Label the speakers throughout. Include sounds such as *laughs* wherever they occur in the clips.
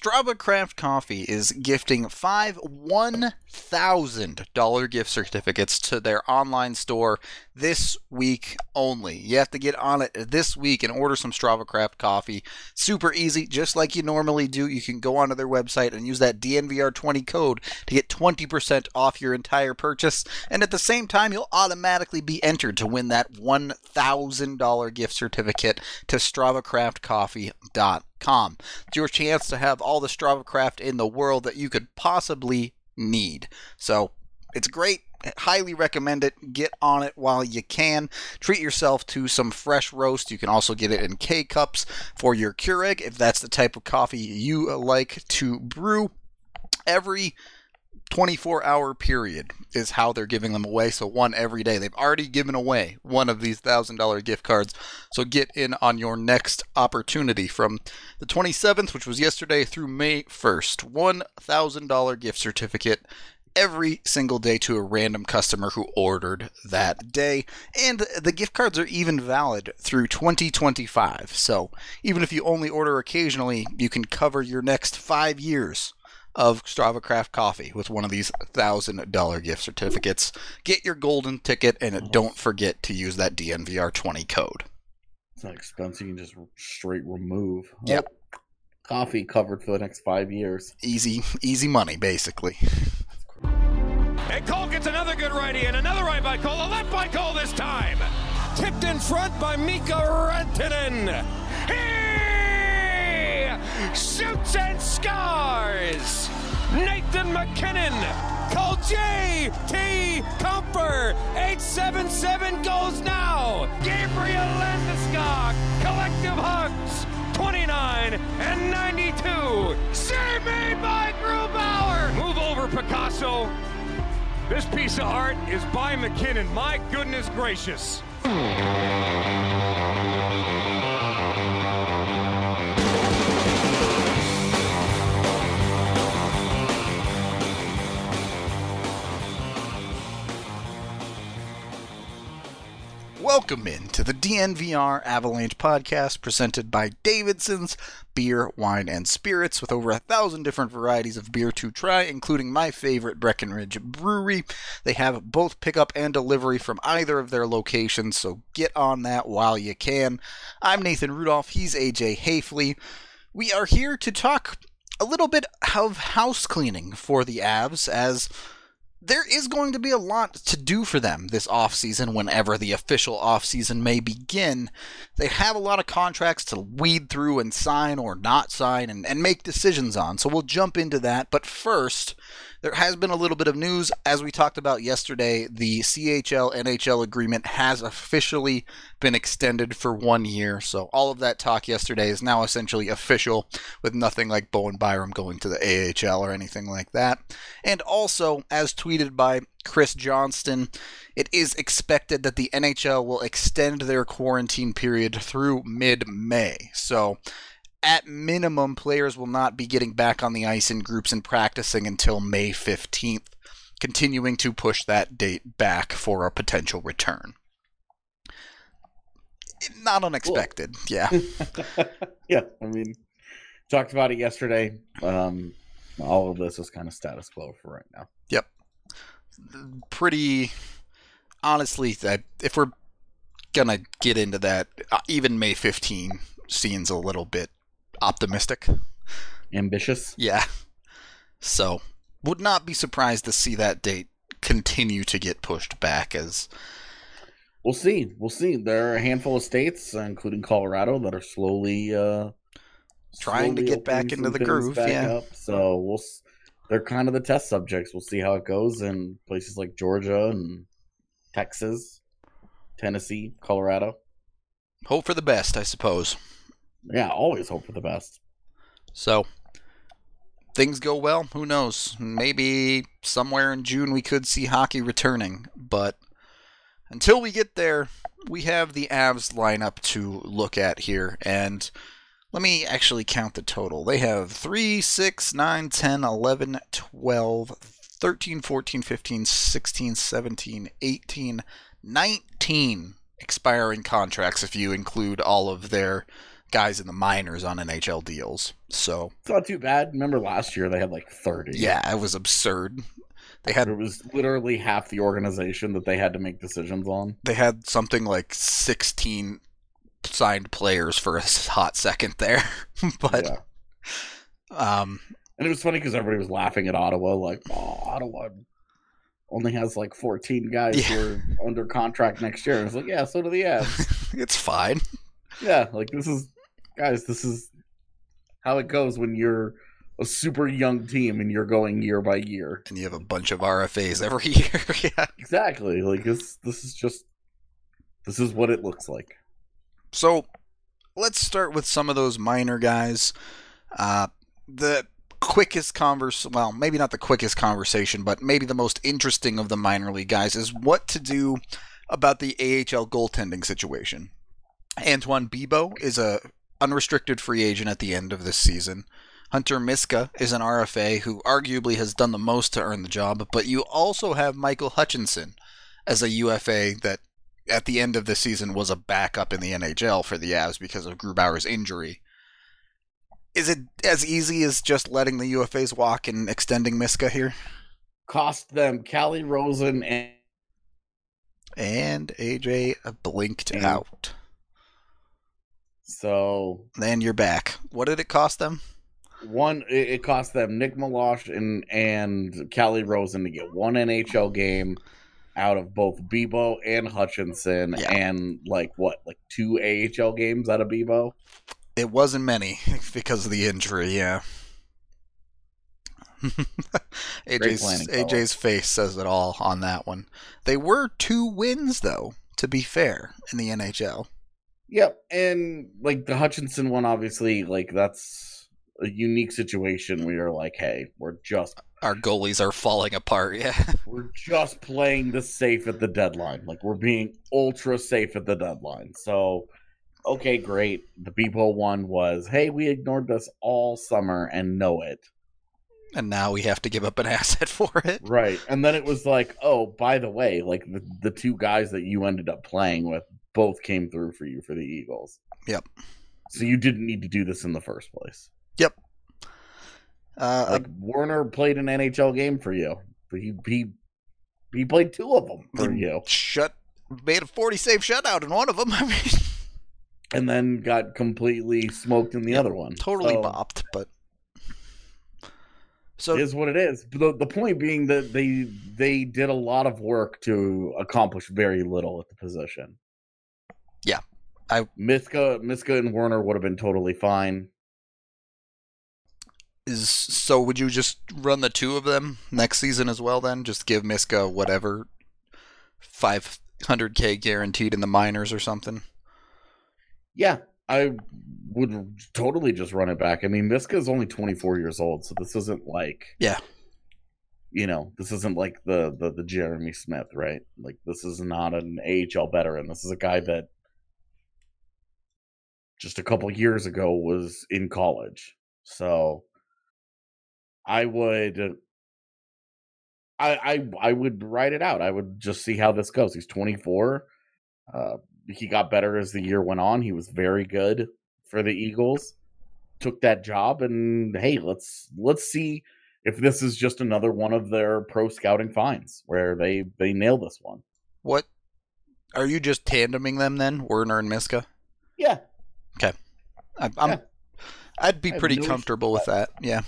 Speaker 1: Strava Craft Coffee is gifting five $1,000 gift certificates to their online store this week only. You have to get on it this week and order some Strava Craft coffee. Super easy, just like you normally do. You can go onto their website and use that DNVR20 code to get 20% off your entire purchase. And at the same time, you'll automatically be entered to win that $1,000 gift certificate to StravaCraftCoffee.com. It's your chance to have all the Strava Craft in the world that you could possibly need. So it's great. Highly recommend it. Get on it while you can. Treat yourself to some fresh roast. You can also get it in K cups for your Keurig if that's the type of coffee you like to brew. Every 24 hour period is how they're giving them away. So one every day. They've already given away one of these $1,000 gift cards. So get in on your next opportunity from the 27th, which was yesterday, through May 1st. $1,000 gift certificate every single day to a random customer who ordered that day. And the gift cards are even valid through 2025. So even if you only order occasionally, you can cover your next five years of Strava Craft coffee with one of these thousand dollar gift certificates. Get your golden ticket and don't forget to use that DNVR twenty code.
Speaker 2: It's not expensive. You can just straight remove.
Speaker 1: Yep.
Speaker 2: Coffee covered for the next five years.
Speaker 1: Easy, easy money, basically.
Speaker 3: And Cole gets another good righty and another right by Cole. A left by Cole this time. Tipped in front by Mikko Rantanen. He shoots and scores. Nathan MacKinnon. Cole J.T. Compher. 877 goes now. Gabriel Landeskog. Collective hugs. 29 and 92. Save made by Grubauer. Move over, Picasso. This piece of art is by MacKinnon. My goodness gracious.
Speaker 1: Welcome in to the DNVR Avalanche podcast presented by Davidson's Beer, Wine, and Spirits with over a thousand different varieties of beer to try, including my favorite Breckenridge Brewery. They have both pickup and delivery from either of their locations, so get on that while you can. I'm Nathan Rudolph, he's AJ Haefele. We are here to talk a little bit of house cleaning for the Avs as there is going to be a lot to do for them this offseason whenever the official offseason may begin. They have a lot of contracts to weed through and sign or not sign and, and make decisions on. So we'll jump into that. But first, there has been a little bit of news. As we talked about yesterday, the CHL NHL agreement has officially been extended for one year. So all of that talk yesterday is now essentially official with nothing like Bowen Byram going to the AHL or anything like that. And also, as tweeted by Chris Johnston, it is expected that the NHL will extend their quarantine period through mid May. So at minimum, players will not be getting back on the ice in groups and practicing until May 15th, continuing to push that date back for a potential return. Not unexpected, cool. yeah. *laughs*
Speaker 2: yeah, I mean, talked about it yesterday. Um, all of this is kind of status quo for right now.
Speaker 1: Yep. Pretty honestly, if we're gonna get into that, uh, even May 15 seems a little bit optimistic,
Speaker 2: ambitious.
Speaker 1: Yeah. So, would not be surprised to see that date continue to get pushed back as
Speaker 2: We'll see. We'll see. There are a handful of states, uh, including Colorado, that are slowly uh,
Speaker 1: trying slowly to get back into the groove. Yeah. Up.
Speaker 2: So we'll. They're kind of the test subjects. We'll see how it goes in places like Georgia and Texas, Tennessee, Colorado.
Speaker 1: Hope for the best, I suppose.
Speaker 2: Yeah, always hope for the best.
Speaker 1: So, things go well, who knows? Maybe somewhere in June we could see hockey returning, but until we get there, we have the Avs lineup to look at here, and let me actually count the total. They have 3, 6, 9, 10, 11, 12, 13, 14, 15, 16, 17, 18, 19 expiring contracts if you include all of their guys in the minors on NHL deals. So
Speaker 2: It's not too bad. Remember last year they had like 30.
Speaker 1: yeah, it was absurd. They had
Speaker 2: It was literally half the organization that they had to make decisions on.
Speaker 1: they had something like 16 signed players for a hot second there. *laughs* but
Speaker 2: Yeah.
Speaker 1: um
Speaker 2: And it was funny because everybody was laughing at Ottawa, like, oh, Ottawa only has like 14 guys
Speaker 1: Yeah.
Speaker 2: who are under contract next year. And it's like, yeah, so do the Avs. *laughs*
Speaker 1: it's fine.
Speaker 2: yeah, like this is, guys, this is how it goes when you're a super young team and you're going year by year.
Speaker 1: And you have a bunch of RFAs every *laughs* year. *laughs* yeah.
Speaker 2: Exactly. Like this, this is just, this is what it looks like.
Speaker 1: So let's start with some of those minor guys. Uh, the quickest converse, well, maybe not the quickest conversation, but maybe the most interesting of the minor league guys is what to do about the AHL goaltending situation. Antoine Bibeau is a unrestricted free agent at the end of this season. Hunter Miska is an RFA who arguably has done the most to earn the job, but you also have Michael Hutchinson as a UFA that at the end of the season was a backup in the NHL for the Avs because of Grubauer's injury. Is it as easy as just letting the UFAs walk and extending Miska here?
Speaker 2: Cost them Calle Rosen and
Speaker 1: And AJ blinked
Speaker 2: And-
Speaker 1: out.
Speaker 2: So
Speaker 1: Then you're back. What did it cost them?
Speaker 2: one it, it cost them Nick Meloche and and Calle Rosen to get one NHL game out of both Bibeau and Hutchinson
Speaker 1: Yeah.
Speaker 2: and like what like two AHL games out of Bibeau.
Speaker 1: It wasn't many *laughs* because of the injury, yeah. *laughs* AJ's,
Speaker 2: planning.
Speaker 1: AJ's face says it all on that one. They were two wins, though, to be fair, in the NHL.
Speaker 2: Yep, and like the Hutchinson one obviously like that's a unique situation where you're like, hey, we're just
Speaker 1: Our goalies are falling apart, yeah. *laughs*
Speaker 2: we're just playing the safe at the deadline. Like we're being ultra safe at the deadline. So okay, great. The Bibeau one was, hey, we ignored this all summer and know it.
Speaker 1: And now we have to give up an *laughs* asset for it.
Speaker 2: Right. And then it was like, oh, by the way, like the, the two guys that you ended up playing with both came through for you for the Eagles.
Speaker 1: Yep.
Speaker 2: So you didn't need to do this in the first place. Yep.
Speaker 1: Uh,
Speaker 2: Like Werner played an NHL game for you. He he he played two of them for
Speaker 1: he
Speaker 2: you,
Speaker 1: shut, made a 40 save shutout in one of them. *laughs* I mean,
Speaker 2: and then got completely smoked in the other one.
Speaker 1: totally
Speaker 2: So,
Speaker 1: bopped, but. So
Speaker 2: is what it is. The, the point being that they they did a lot of work to accomplish very little at the position.
Speaker 1: I-
Speaker 2: Miska Miska and Werner would have been totally fine.
Speaker 1: is so would you just run the two of them next season as well then just give miska whatever 500k guaranteed in the minors or something
Speaker 2: Yeah, I would totally just run it back. I mean, Miska is only 24 years old, so this isn't like
Speaker 1: Yeah.
Speaker 2: You know, this isn't like the the, the Jeremy Smith, right? Like this is not an AHL veteran. This is a guy that just a couple years ago was in college. So I would I I I would write it out. I would just see how this goes. He's 24. Uh he got better as the year went on. He was very good for the Eagles. Took that job and hey, let's let's see if this is just another one of their pro scouting finds where they they nail this one.
Speaker 1: what are you just tandeming them then werner and miska
Speaker 2: Yeah,
Speaker 1: I, i'm
Speaker 2: Yeah.
Speaker 1: i'd be pretty
Speaker 2: no
Speaker 1: comfortable with that yeah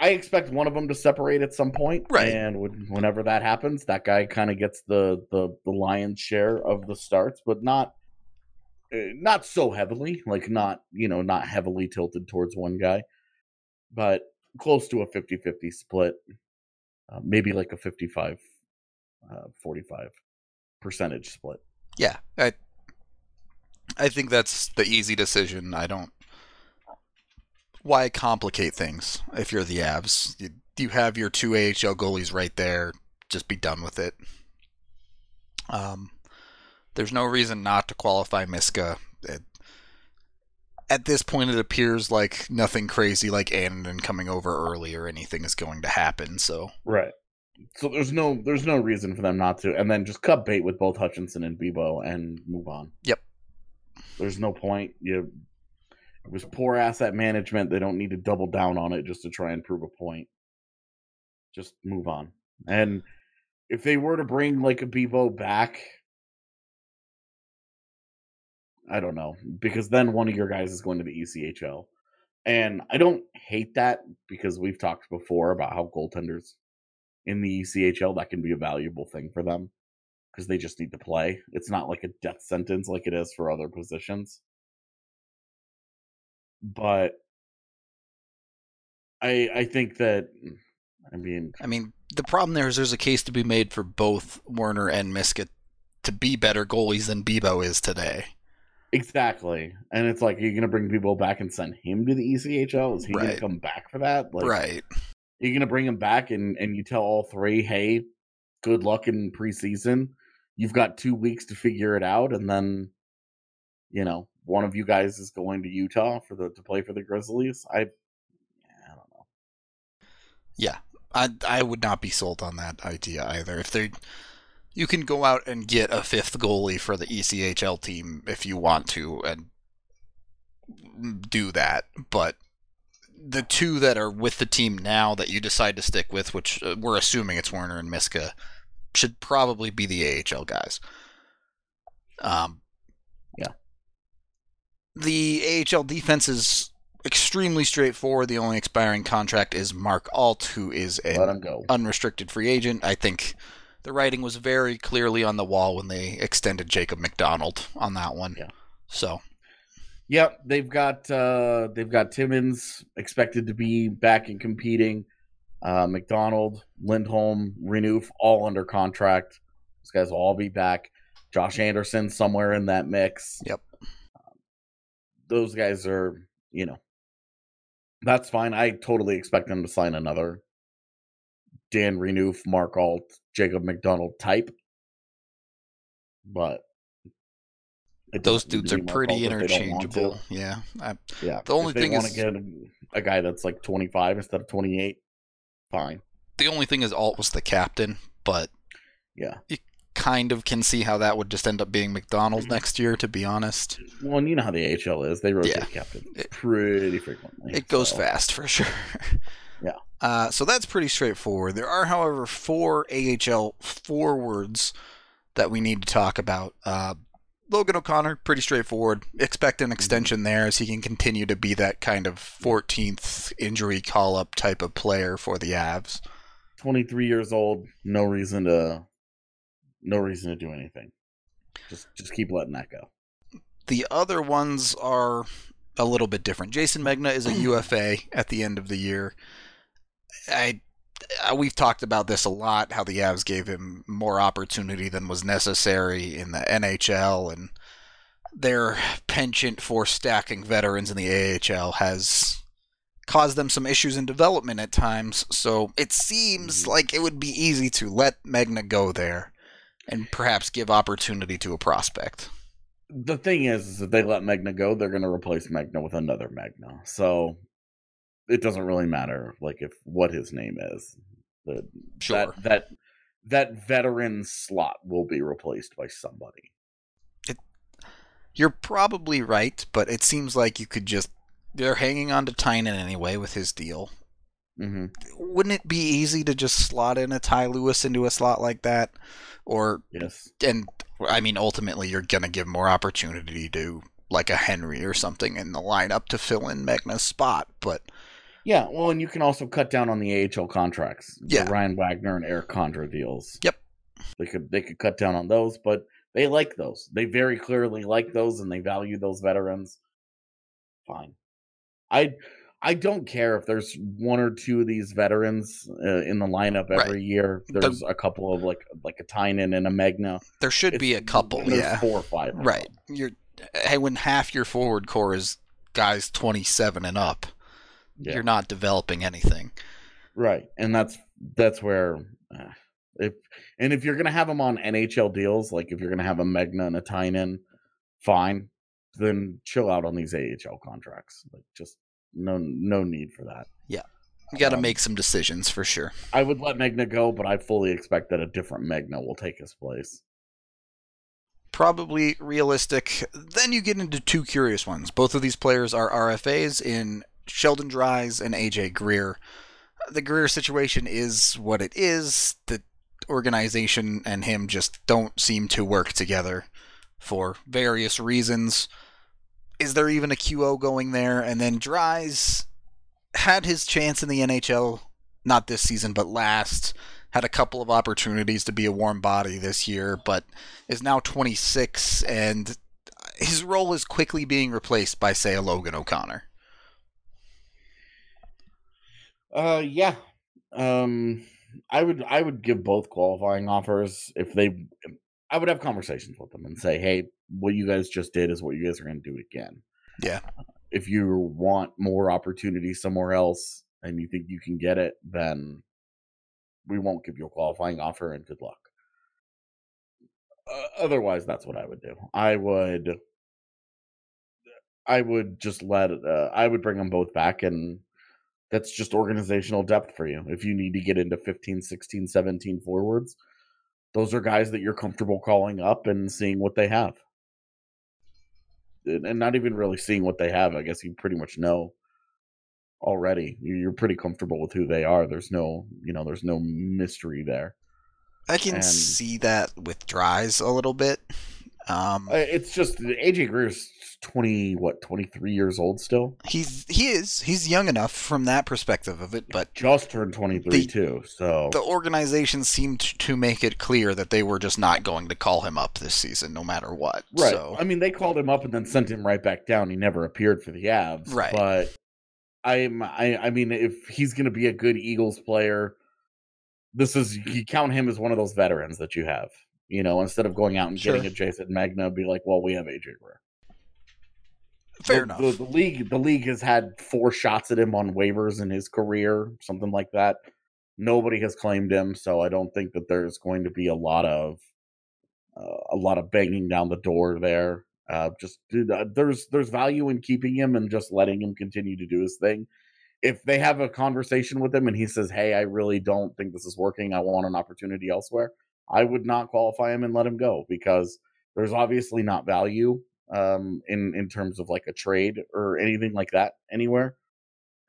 Speaker 2: I expect one of them to separate at some point,
Speaker 1: Right.
Speaker 2: And when- whenever that happens, that guy kind of gets the, the the lion's share of the starts, but not uh, not so heavily, like not you know not heavily tilted towards one guy, but close to a 50-50 split, uh, maybe like a 55 uh, 45 percentage split.
Speaker 1: yeah i i think that's the easy decision i don't why complicate things if you're the avs you, you have your two ahl goalies right there just be done with it um there's no reason not to qualify miska it, at this point it appears like nothing crazy like Annan coming over early or anything is going to happen so
Speaker 2: Right. So there's no there's no reason for them not to, and then just cut bait with both Hutchinson and Bibeau and move on.
Speaker 1: Yep.
Speaker 2: There's no point. You It was poor asset management. They don't need to double down on it just to try and prove a point. Just move on. And if they were to bring like a Bibeau back, I don't know, because then one of your guys is going to the ECHL. And I don't hate that because we've talked before about how goaltenders in the ECHL that can be a valuable thing for them because they just need to play. It's not like a death sentence like it is for other positions. But I I think that I mean
Speaker 1: I mean, the problem there is there's a case to be made for both Werner and Miska to be better goalies than Bibeau is today.
Speaker 2: exactly, and it's like you're gonna bring people back and send him to the ECHL. Is he gonna come back for that? Like,
Speaker 1: right.
Speaker 2: You're gonna bring him back and and you tell all three, hey, good luck in preseason. You've got two weeks to figure it out, and then you know one of you guys is going to Utah for the to play for the Grizzlies. I I don't know.
Speaker 1: Yeah. I I would not be sold on that idea either. If they you can go out and get a fifth goalie for the ECHL team if you want to and do that, but the two that are with the team now that you decide to stick with, which uh, we're assuming it's Werner and Miska, should probably be the AHL guys. Um,
Speaker 2: Yeah.
Speaker 1: The AHL defense is extremely straightforward. The only expiring contract is Mark Alt, who is a
Speaker 2: Let him go.
Speaker 1: unrestricted free agent. I think the writing was very clearly on the wall when they extended Jacob MacDonald on that one.
Speaker 2: Yeah.
Speaker 1: So
Speaker 2: Yep, they've got uh they've got Timmins expected to be back and competing. Uh MacDonald, Lindholm, Renouf, all under contract. These guys will all be back. Josh Anderson somewhere in that mix.
Speaker 1: Yep.
Speaker 2: Those guys are, you know, that's fine. I totally expect them to sign another Dan Renouf, Mark Alt, Jacob MacDonald type. But
Speaker 1: those dudes are pretty
Speaker 2: Alt if they don't want to.
Speaker 1: interchangeable. Yeah. I,
Speaker 2: Yeah.
Speaker 1: The only thing
Speaker 2: want
Speaker 1: is-
Speaker 2: to get a, a guy that's like 25 instead of 28, fine.
Speaker 1: the only thing is Alt was the captain, but
Speaker 2: Yeah.
Speaker 1: You kind of can see how that would just end up being MacDonald next year, to be honest.
Speaker 2: Well, and you know how the AHL is. They rotate
Speaker 1: Yeah.
Speaker 2: captains pretty frequently.
Speaker 1: It goes
Speaker 2: so-
Speaker 1: fast for sure. *laughs*
Speaker 2: Yeah.
Speaker 1: Uh, so that's pretty straightforward. There are, however, four AHL forwards that we need to talk about. Uh, Logan O'Connor, pretty straightforward. Expect an mhm. extension there as he can continue to be that kind of 14th injury call up type of player for the Avs.
Speaker 2: 23 years old. No reason to, no reason to do anything. Just, just keep letting that go.
Speaker 1: The other ones are a little bit different. Jason Megna is a *clears throat* UFA at the end of the year. I we've talked about this a lot how the Avs gave him more opportunity than was necessary in the NHL and their penchant for stacking veterans in the AHL has caused them some issues in development at times. So it seems
Speaker 2: Mhm.
Speaker 1: like it would be easy to let Megna go there and perhaps give opportunity to a prospect.
Speaker 2: The thing is, is if they let Megna go, they're going to replace Megna with another Megna. So it doesn't really matter, like if what his name is. The,
Speaker 1: Sure.
Speaker 2: That, that that veteran slot will be replaced by somebody.
Speaker 1: You're probably right, but it seems like you could just. They're hanging on to Tynan anyway with his deal.
Speaker 2: Mm-hmm.
Speaker 1: Wouldn't it be easy to just slot in a Ty Lewis into a slot like that? Or,
Speaker 2: Yes.
Speaker 1: and I mean, ultimately, you're going to give more opportunity to like a Henry or something in the lineup to fill in Megna's spot. But
Speaker 2: Yeah, well, and you can also cut down on the AHL contracts. The
Speaker 1: Yeah.
Speaker 2: Ryan Wagner and Eric Condra deals.
Speaker 1: Yep.
Speaker 2: They could they could cut down on those, but they like those. They very clearly like those, and they value those veterans. Fine. I I don't care if there's one or two of these veterans uh, in the lineup
Speaker 1: Right.
Speaker 2: every year.
Speaker 1: The-
Speaker 2: There's a couple of like like a Tynan and a Megna.
Speaker 1: there should be a couple, yeah.
Speaker 2: four or five.
Speaker 1: Right. You're hey, when half your forward core is guys 27 and up,
Speaker 2: Yeah.
Speaker 1: you're not developing anything.
Speaker 2: Right, and that's that's where uh, if and if you're gonna have them on NHL deals, like if you're gonna have a Megna and a Tynan, fine. Then chill out on these AHL contracts. Like just no no need for that. Yeah.
Speaker 1: You got to
Speaker 2: Um,
Speaker 1: make some decisions for sure.
Speaker 2: I would let Megna go, but I fully expect that a different Megna will take his place.
Speaker 1: probably realistic. Then you get into two curious ones. Both of these players are RFAs in Sheldon Dries and AJ Greer. The Greer situation is what it is. The organization and him just don't seem to work together for various reasons. Is there even a QO going there? And then Dries had his chance in the NHL, not this season, but last. Had a couple of opportunities to be a warm body this year, but is now 26, and his role is quickly being replaced by, say, a Logan O'Connor.
Speaker 2: Uh, yeah. Um, I would I would give both qualifying offers if they. I would have conversations with them and say, "Hey, what you guys just did is what you guys are going to do again."
Speaker 1: Yeah.
Speaker 2: If you want more opportunity somewhere else and you think you can get it, then we won't give you a qualifying offer and good luck. Uh, otherwise, that's what I would do. I would. I would just let. Uh, I would bring them both back and that's just organizational depth for you. If you need to get into 15, 16, 17 forwards, those are guys that you're comfortable calling up and seeing what they have. And not even really seeing what they have. I guess you pretty much know already. You're pretty comfortable with who they are. There's no, you know, there's no mystery there.
Speaker 1: I can and, see that with Dries a little bit. Um,
Speaker 2: it's just AJ Greer's twenty what twenty three years old still.
Speaker 1: He's he is he's young enough from that perspective of it, but
Speaker 2: just turned twenty three too. So
Speaker 1: the organization seemed to make it clear that they were just not going to call him up this season, no matter what.
Speaker 2: Right.
Speaker 1: So,
Speaker 2: I mean, they called him up and then sent him right back down. He never appeared for the Avs.
Speaker 1: Right.
Speaker 2: But I'm I I mean, if he's going to be a good Eagles player, this is you count him as one of those veterans that you have. You know, instead of going out and sure. getting a Jason Megna, be like, well, we have AJ Greer.
Speaker 1: Fair
Speaker 2: the,
Speaker 1: enough.
Speaker 2: The, the, league, the league has had four shots at him on waivers in his career, something like that. Nobody has claimed him, so I don't think that there's going to be a lot of uh, a lot of banging down the door there. Uh, just dude, uh, there's there's value in keeping him and just letting him continue to do his thing. If they have a conversation with him and he says, "Hey, I really don't think this is working. I want an opportunity elsewhere," I would not qualify him and let him go because there's obviously not value um, in in terms of like a trade or anything like that anywhere.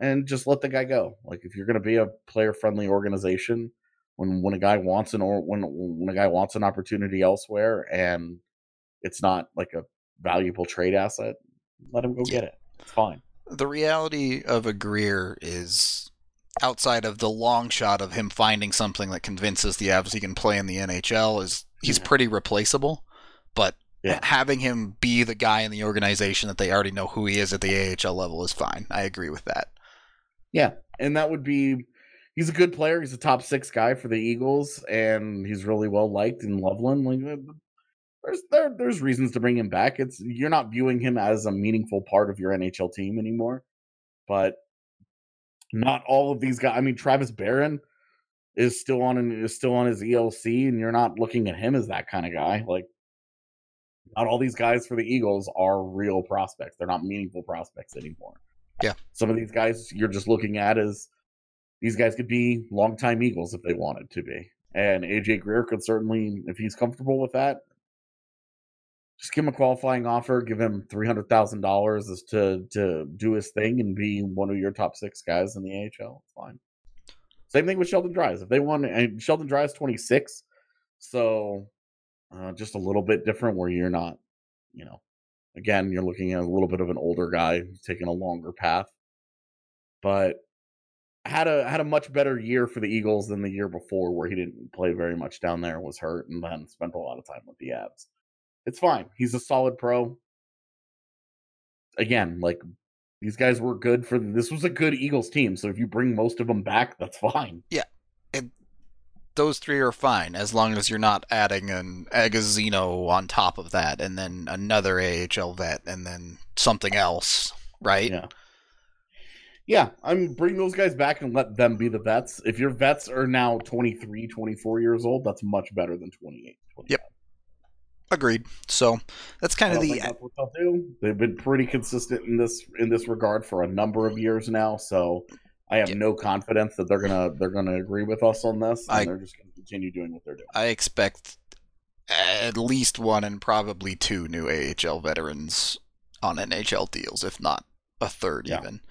Speaker 2: And just let the guy go. Like if you're going to be a player friendly organization, when when a guy wants an or when when a guy wants an opportunity elsewhere and it's not like a valuable trade asset, let him go get it. It's fine.
Speaker 1: The reality of a Greer is outside of the long shot of him finding something that convinces the Avs he can play in the NHL is he's yeah. pretty replaceable. But yeah. having him be the guy in the organization that they already know who he is at the AHL level is fine. I agree with that.
Speaker 2: Yeah, and that would be he's a good player. He's a top six guy for the Eagles, and he's really well liked in Loveland. Like uh, there's there, there's reasons to bring him back. It's you're not viewing him as a meaningful part of your NHL team anymore, but not all of these guys. I mean, Travis Barron is still on an, is still on his ELC, and you're not looking at him as that kind of guy. Like, not all these guys for the Eagles are real prospects. They're not meaningful prospects anymore.
Speaker 1: Yeah,
Speaker 2: some of these guys you're just looking at as these guys could be longtime Eagles if they wanted to be. And AJ Greer could certainly, if he's comfortable with that, just give him a qualifying offer, give him three hundred thousand dollars to to do his thing and be one of your top six guys in the AHL. Fine. Same thing with Sheldon Dries. If they want, and Sheldon Dries twenty six, so uh, just a little bit different where you're not, you know, again you're looking at a little bit of an older guy taking a longer path, but had a had a much better year for the Eagles than the year before, where he didn't play very much down there, was hurt, and then spent a lot of time with the Avs. It's fine. He's a solid pro. Again, like these guys were good for this was a good Eagles team. So if you bring most of them back, that's *laughs* fine.
Speaker 1: Yeah. Those three are fine as long as you're not adding an Agozzino on top of that and then another AHL vet and then something else, right?
Speaker 2: Yeah. Yeah, I'm bring those guys back and let them be the vets. If your vets are now 23, 24 years old, that's much better than 28. 29.
Speaker 1: Yep. Agreed. So that's kind of the.
Speaker 2: What they'll do. They've been pretty consistent in this in this regard for a number of years now. So I have yeah. no confidence that they're gonna they're gonna agree with us on this. And I, they're just gonna continue doing what they're doing.
Speaker 1: I expect at least one and probably two new AHL veterans on NHL deals, if not a third
Speaker 2: Yeah.
Speaker 1: even.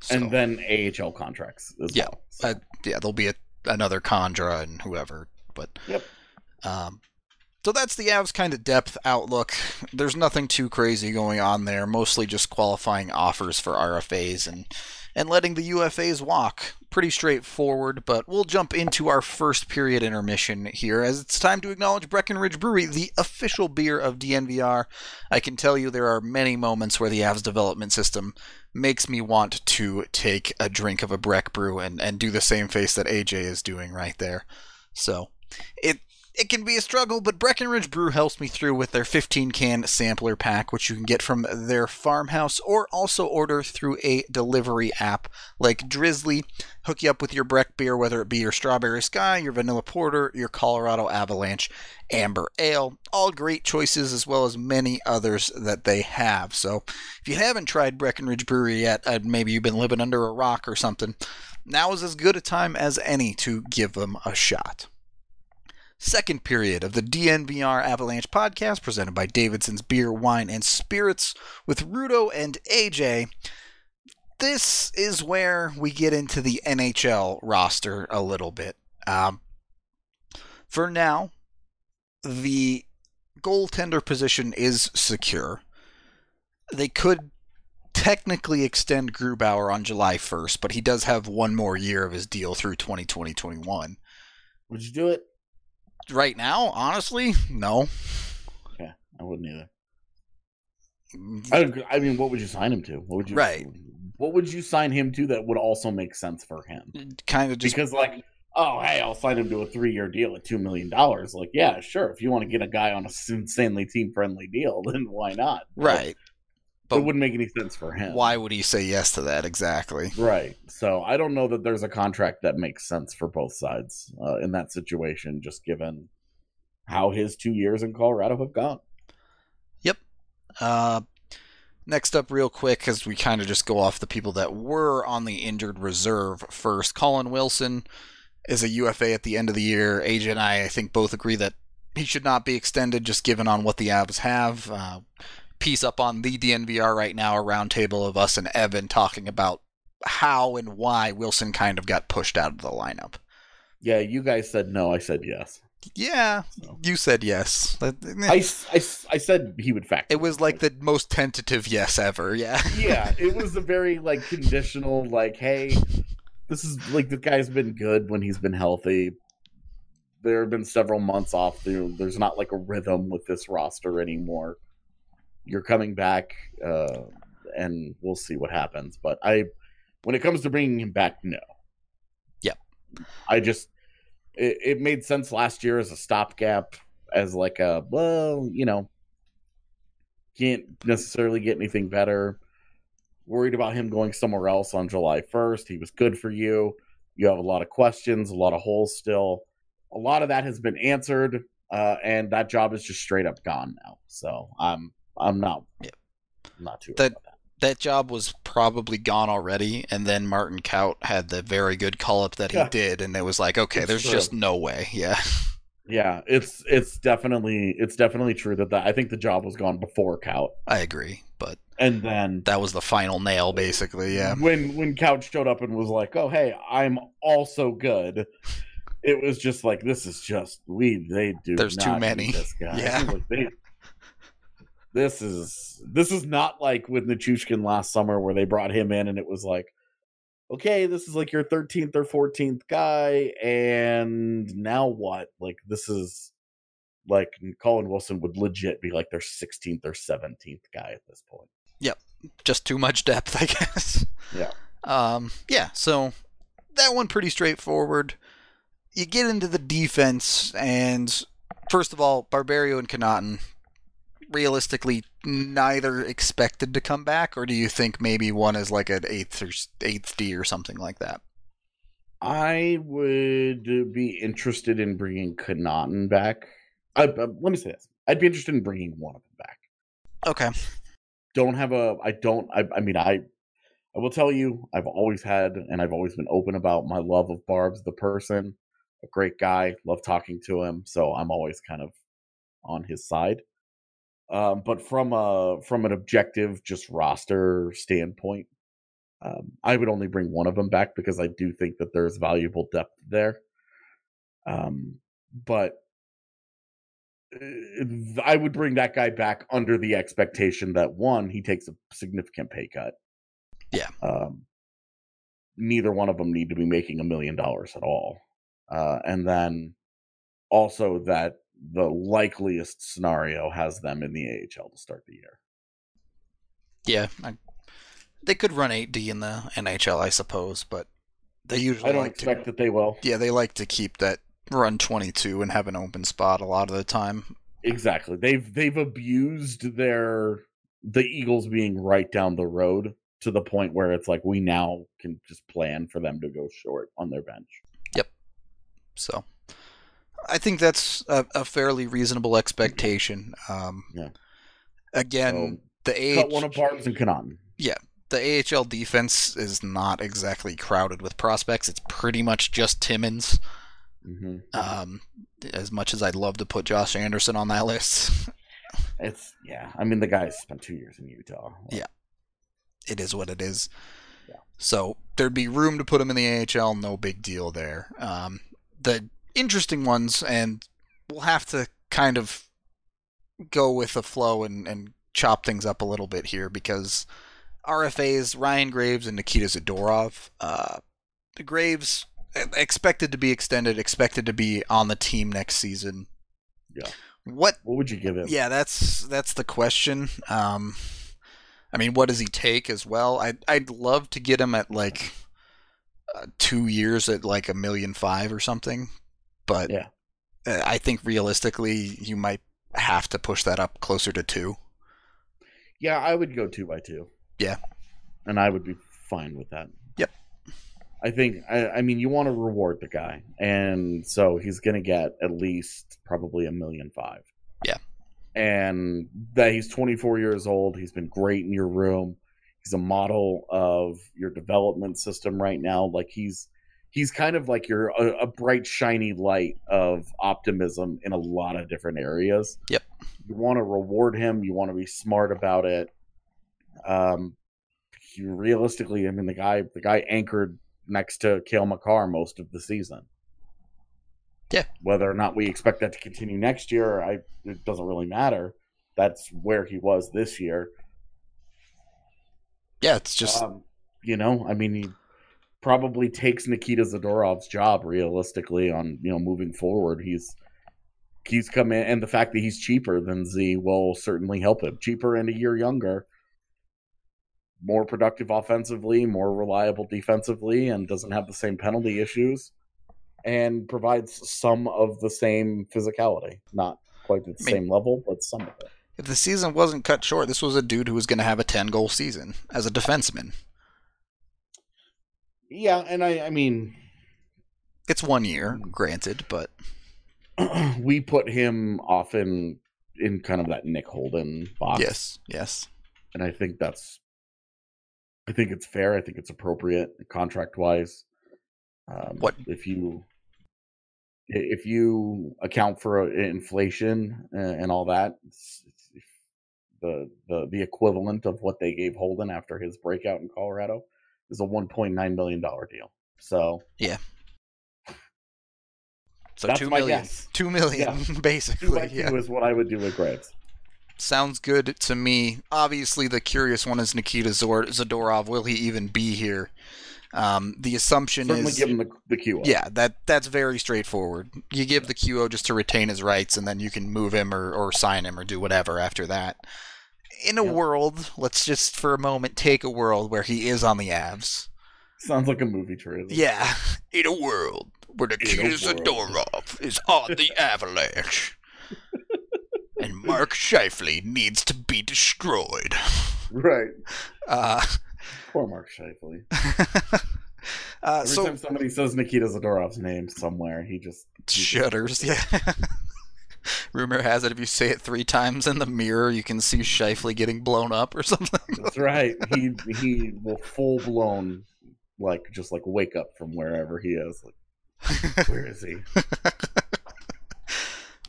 Speaker 1: So,
Speaker 2: and then AHL contracts as
Speaker 1: Yeah,
Speaker 2: well. So,
Speaker 1: uh, yeah, there'll be a, another Condra and whoever, but
Speaker 2: Yep.
Speaker 1: Um, so that's the Avs kind of depth outlook. There's nothing too crazy going on there. Mostly just qualifying offers for RFAs and and letting the UFAs walk. Pretty straightforward. But we'll jump into our first period intermission here, as it's time to acknowledge Breckenridge Brewery, the official beer of DNVR. I can tell you there are many moments where the Avs development system makes me want to take a drink of a Breck brew and, and do the same face that AJ is doing right there. So it it can be a struggle, but Breckenridge Brew helps me through with their 15 can sampler pack, which you can get from their farmhouse or also order through a delivery app like Drizly. Hook you up with your Breck beer, whether it be your Strawberry Sky, your Vanilla Porter, your Colorado Avalanche, Amber Ale. All great choices, as well as many others that they have. So if you haven't tried Breckenridge Brewery yet, uh, maybe you've been living under a rock or something, now is as good a time as any to give them a shot. Second period of the DNVR Avalanche podcast presented by Davidson's Beer, Wine, and Spirits with Rudo and AJ. This is where we get into the NHL roster a little bit. Um, for now, the goaltender position is secure. They could technically extend Grubauer on July 1st, but he does have one more year of his deal through 2020 21
Speaker 2: would you do it?
Speaker 1: Right now, honestly, no.
Speaker 2: Yeah, I wouldn't either. Mm. I, I mean, what would you sign him to? What would you
Speaker 1: Right.
Speaker 2: What would you sign him to that would also make sense for him?
Speaker 1: Mm, kind of just
Speaker 2: Because like, oh hey, I'll sign him to a three-year deal at two million dollars. Like, yeah, sure. If you want to get a guy on a insanely team-friendly deal, *laughs* then why not? But it wouldn't make any sense for him.
Speaker 1: why would he say yes to that exactly?
Speaker 2: Right. So I don't know that there's a contract that makes sense for both sides uh, in that situation, just given how his two years in Colorado have gone. Yep.
Speaker 1: Uh, next up, real quick, as we kind of just go off the people that were on the injured reserve first. Colin Wilson is a UFA at the end of the year. AJ and I, I think, both agree that he should not be extended, just given on what the Avs have. Uh, piece up on the DNVR right now, a roundtable of us and Evan talking about how and why Wilson kind of got pushed out of the lineup.
Speaker 2: Yeah, you guys said no. I said yes.
Speaker 1: Yeah,
Speaker 2: So.
Speaker 1: you said yes. Eh.
Speaker 2: I I, I I said he would factor.
Speaker 1: It was like the most tentative yes ever. Yeah.
Speaker 2: yeah, *laughs* it was a very like conditional, like, hey, this is like the guy's been good when he's been healthy. There have been several months off. There, there's not like a rhythm with this roster anymore. You're coming back, uh, and we'll see what happens. But I, when it comes to bringing him back, no.
Speaker 1: Yep.
Speaker 2: I just it, it made sense last year as a stopgap, as like a well, you know, can't necessarily get anything better. Worried about him going somewhere else on July 1st. He was good for you. You have a lot of questions, a lot of holes still. A lot of that has been answered, uh, and that job is just straight up gone now. So I'm I'm not
Speaker 1: Yep.
Speaker 2: not too
Speaker 1: That-
Speaker 2: that.
Speaker 1: that job was probably gone already, and then Martin Kaut had the very good call up that he
Speaker 2: Yeah.
Speaker 1: did, and it was like, okay,
Speaker 2: It's
Speaker 1: there's
Speaker 2: true.
Speaker 1: just no way. Yeah.
Speaker 2: Yeah, it's it's definitely it's definitely true that the, I think the job was gone before Couch,
Speaker 1: I agree, but
Speaker 2: and then
Speaker 1: that was the final nail, basically. Yeah.
Speaker 2: when when Couch showed up and was like, "Oh hey, I'm also good," it was just like this is just we they do.
Speaker 1: There's too many.
Speaker 2: This guy. *laughs*
Speaker 1: Yeah.
Speaker 2: Like, they- this is this is not like with Nichushkin last summer where they brought him in and it was like, okay, this is like your 13th or 14th guy, and now what? Like this is like Colin Wilson would legit be like their 16th or 17th guy at this point.
Speaker 1: Yep, just too much depth, *laughs* I guess.
Speaker 2: Yeah.
Speaker 1: Um. Yeah. So that one pretty straightforward. You get into the defense, and first of all, Barberio and Connauton, realistically, neither expected to come back, or do you think maybe one is like an eighth or eighth D or something like that?
Speaker 2: I would be interested in bringing Connauton back. I, uh, let me say this: I'd be interested in bringing one of them back.
Speaker 1: Okay.
Speaker 2: Don't have a. I don't. I, I mean, I. I will tell you, I've always had, and I've always been open about my love of Barb's the person. A great guy, love talking to him. So I'm always kind of on his side. Um, but from a from an objective, just roster standpoint, um, I would only bring one of them back because I do think that there's valuable depth there. Um, but uh, I would bring that guy back under the expectation that one, he takes a significant pay cut.
Speaker 1: Yeah.
Speaker 2: Um, neither one of them need to be making a million dollars at all. Uh, and then also that the likeliest scenario has them in the AHL to start the year.
Speaker 1: Yeah, I, they could run 8D in the NHL, I suppose, but they usually
Speaker 2: I don't
Speaker 1: like
Speaker 2: expect
Speaker 1: to.
Speaker 2: that they will.
Speaker 1: Yeah, they like to keep that run 22 and have an open spot a lot of the time.
Speaker 2: Exactly. They've they've abused their the Eagles being right down the road to the point where it's like we now can just plan for them to go short on their bench. Yep.
Speaker 1: So I think that's a, a fairly reasonable expectation. Um,
Speaker 2: Yeah.
Speaker 1: Again, the
Speaker 2: Cut one
Speaker 1: AH,
Speaker 2: of Barnes and Kanan.
Speaker 1: the AHL defense is not exactly crowded with prospects. It's pretty much just Timmins.
Speaker 2: hmm
Speaker 1: Um, as much as I'd love to put Josh Anderson on that list, *laughs*
Speaker 2: It's yeah. I mean, the guy spent two years in Utah.
Speaker 1: Yeah. it is what it is.
Speaker 2: Yeah.
Speaker 1: So there'd be room to put him in the AHL. No big deal there. Um, the interesting ones, and we'll have to kind of go with the flow and, and chop things up a little bit here because RFAs Ryan Graves and Nikita Zadorov. Uh, the Graves expected to be extended, expected to be on the team next season.
Speaker 2: Yeah.
Speaker 1: What
Speaker 2: What would you give him?
Speaker 1: yeah, that's that's the question. Um, I mean, what does he take as well? I'd I'd love to get him at like uh, two years at like a million five or something, but
Speaker 2: Yeah.
Speaker 1: uh, I think realistically, you might have to push that up closer to two.
Speaker 2: Yeah, I would go two by two.
Speaker 1: Yeah.
Speaker 2: and I would be fine with that.
Speaker 1: Yep.
Speaker 2: I think. I, I mean, you want to reward the guy, and so he's going to get at least probably a million five.
Speaker 1: Yeah.
Speaker 2: and that he's 24 years old. He's been great in your room. He's a model of your development system right now. Like he's he's kind of like your a, a bright shiny light of optimism in a lot of different areas.
Speaker 1: Yep.
Speaker 2: You want to reward him. You want to be smart about it. Um, you realistically, I mean, the guy the guy anchored next to Cale Makar most of the season.
Speaker 1: Yeah.
Speaker 2: Whether or not we expect that to continue next year, I it doesn't really matter. That's where he was this year.
Speaker 1: Yeah, it's just
Speaker 2: Um, you know, I mean, he probably takes Nikita Zadorov's job realistically on you know moving forward. He's he's come in, and the fact that he's cheaper than Z will certainly help him. Cheaper and a year younger, more productive offensively, more reliable defensively, and doesn't have the same penalty issues, and provides some of the same physicality. Not quite at the
Speaker 1: I mean-
Speaker 2: same level, but some of it.
Speaker 1: if the season wasn't cut short, this was a dude who was going to have a ten goal season as a defenseman.
Speaker 2: Yeah, and I, I mean,
Speaker 1: It's one year, granted, but *clears throat*
Speaker 2: we put him often in kind of that Nick Holden box.
Speaker 1: yes, yes.
Speaker 2: And I think that's I think it's fair. I think it's appropriate contract wise. Um,
Speaker 1: What-
Speaker 2: if you if you account for uh, inflation and, and all that, it's, it's the the the equivalent of what they gave Holden after his breakout in Colorado is a 1.9 million dollar deal. So yeah.
Speaker 1: So
Speaker 2: That's
Speaker 1: two
Speaker 2: guess.
Speaker 1: two million, *laughs*
Speaker 2: by
Speaker 1: basically.
Speaker 2: two
Speaker 1: Yeah.
Speaker 2: is what I would do with Graves.
Speaker 1: Sounds good to me. Obviously, the curious one is Nikita Zadorov. Will he even be here? Um, the assumption
Speaker 2: Certainly
Speaker 1: is,
Speaker 2: give him the the QO.
Speaker 1: yeah, that that's very straightforward. You give the QO just to retain his rights, and then you can move him or, or sign him or do whatever after that. In a
Speaker 2: Yeah.
Speaker 1: world, let's just for a moment take a world where he is on the Avs.
Speaker 2: sounds like a movie trailer.
Speaker 1: Yeah, in a world where Nikita
Speaker 2: world.
Speaker 1: Zadorov is on the *laughs* Avalanche. and Mark Scheifele needs to be destroyed.
Speaker 2: right.
Speaker 1: Uh,
Speaker 2: Poor Mark Scheifele. *laughs*
Speaker 1: uh,
Speaker 2: Every
Speaker 1: so
Speaker 2: time somebody says Nikita Zadorov's name somewhere, he just he just-
Speaker 1: shudders, yeah. *laughs* *laughs* Rumor has it if you say it three times in the mirror, you can see Scheifele getting blown up or *laughs* something.
Speaker 2: That's right. He he will full blown like just like wake up from wherever he is. Like *laughs* where is he?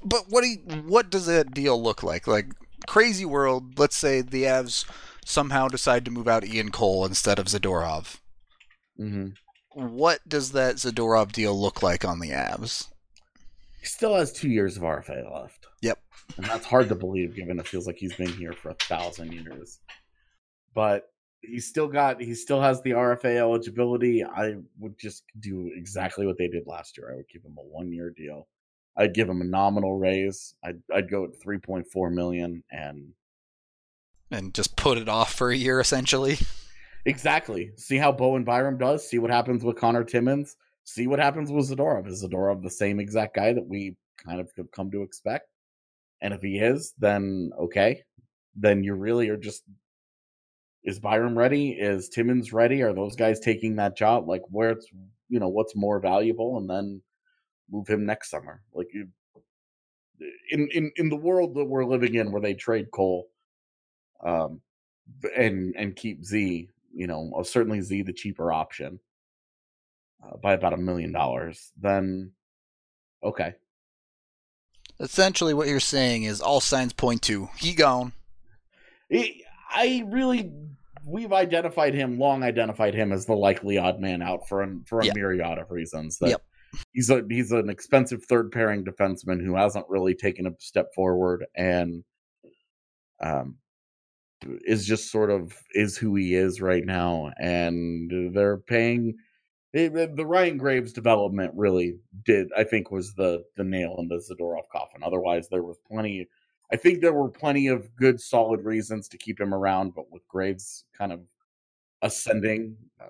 Speaker 1: But what do you, what does that deal look like? Like crazy world. Let's say the Avs somehow decide to move out Ian Cole instead of Zadorov.
Speaker 2: Mm-hmm.
Speaker 1: What does that Zadorov deal look like on the Avs?
Speaker 2: He still has two years of RFA left.
Speaker 1: Yep.
Speaker 2: And that's hard to believe given it feels like he's been here for a thousand years. But he's still got he still has the RFA eligibility. I would just do exactly what they did last year. I would give him a one year deal. I'd give him a nominal raise. I'd I'd go at three point four million and
Speaker 1: and just put it off for a year essentially.
Speaker 2: Exactly. See how Bowen Byram does. See what happens with Connor Timmins. See what happens with Zadorov. Is Zadorov the same exact guy that we kind of have come to expect? And if he is, then okay. Then you really are just is Byram ready? Is Timmins ready? Are those guys taking that job? Like where it's you know what's more valuable, and then move him next summer. Like you, in in in the world that we're living in, where they trade Cole, um, and and keep Z, you know, uh, certainly Z the cheaper option uh, by about a million dollars. Then okay,
Speaker 1: Essentially, what you're saying is all signs point to he gone.
Speaker 2: He- I really we've identified him long identified him as the likely odd man out for an, for a
Speaker 1: Yeah.
Speaker 2: myriad of reasons that
Speaker 1: Yep.
Speaker 2: he's a he's an expensive third pairing defenseman who hasn't really taken a step forward and um is just sort of is who he is right now and they're paying it, the Ryan Graves development really did I think was the the nail in the Zadorov coffin otherwise there was plenty I think there were plenty of good, solid reasons to keep him around, but with Graves kind of ascending, uh,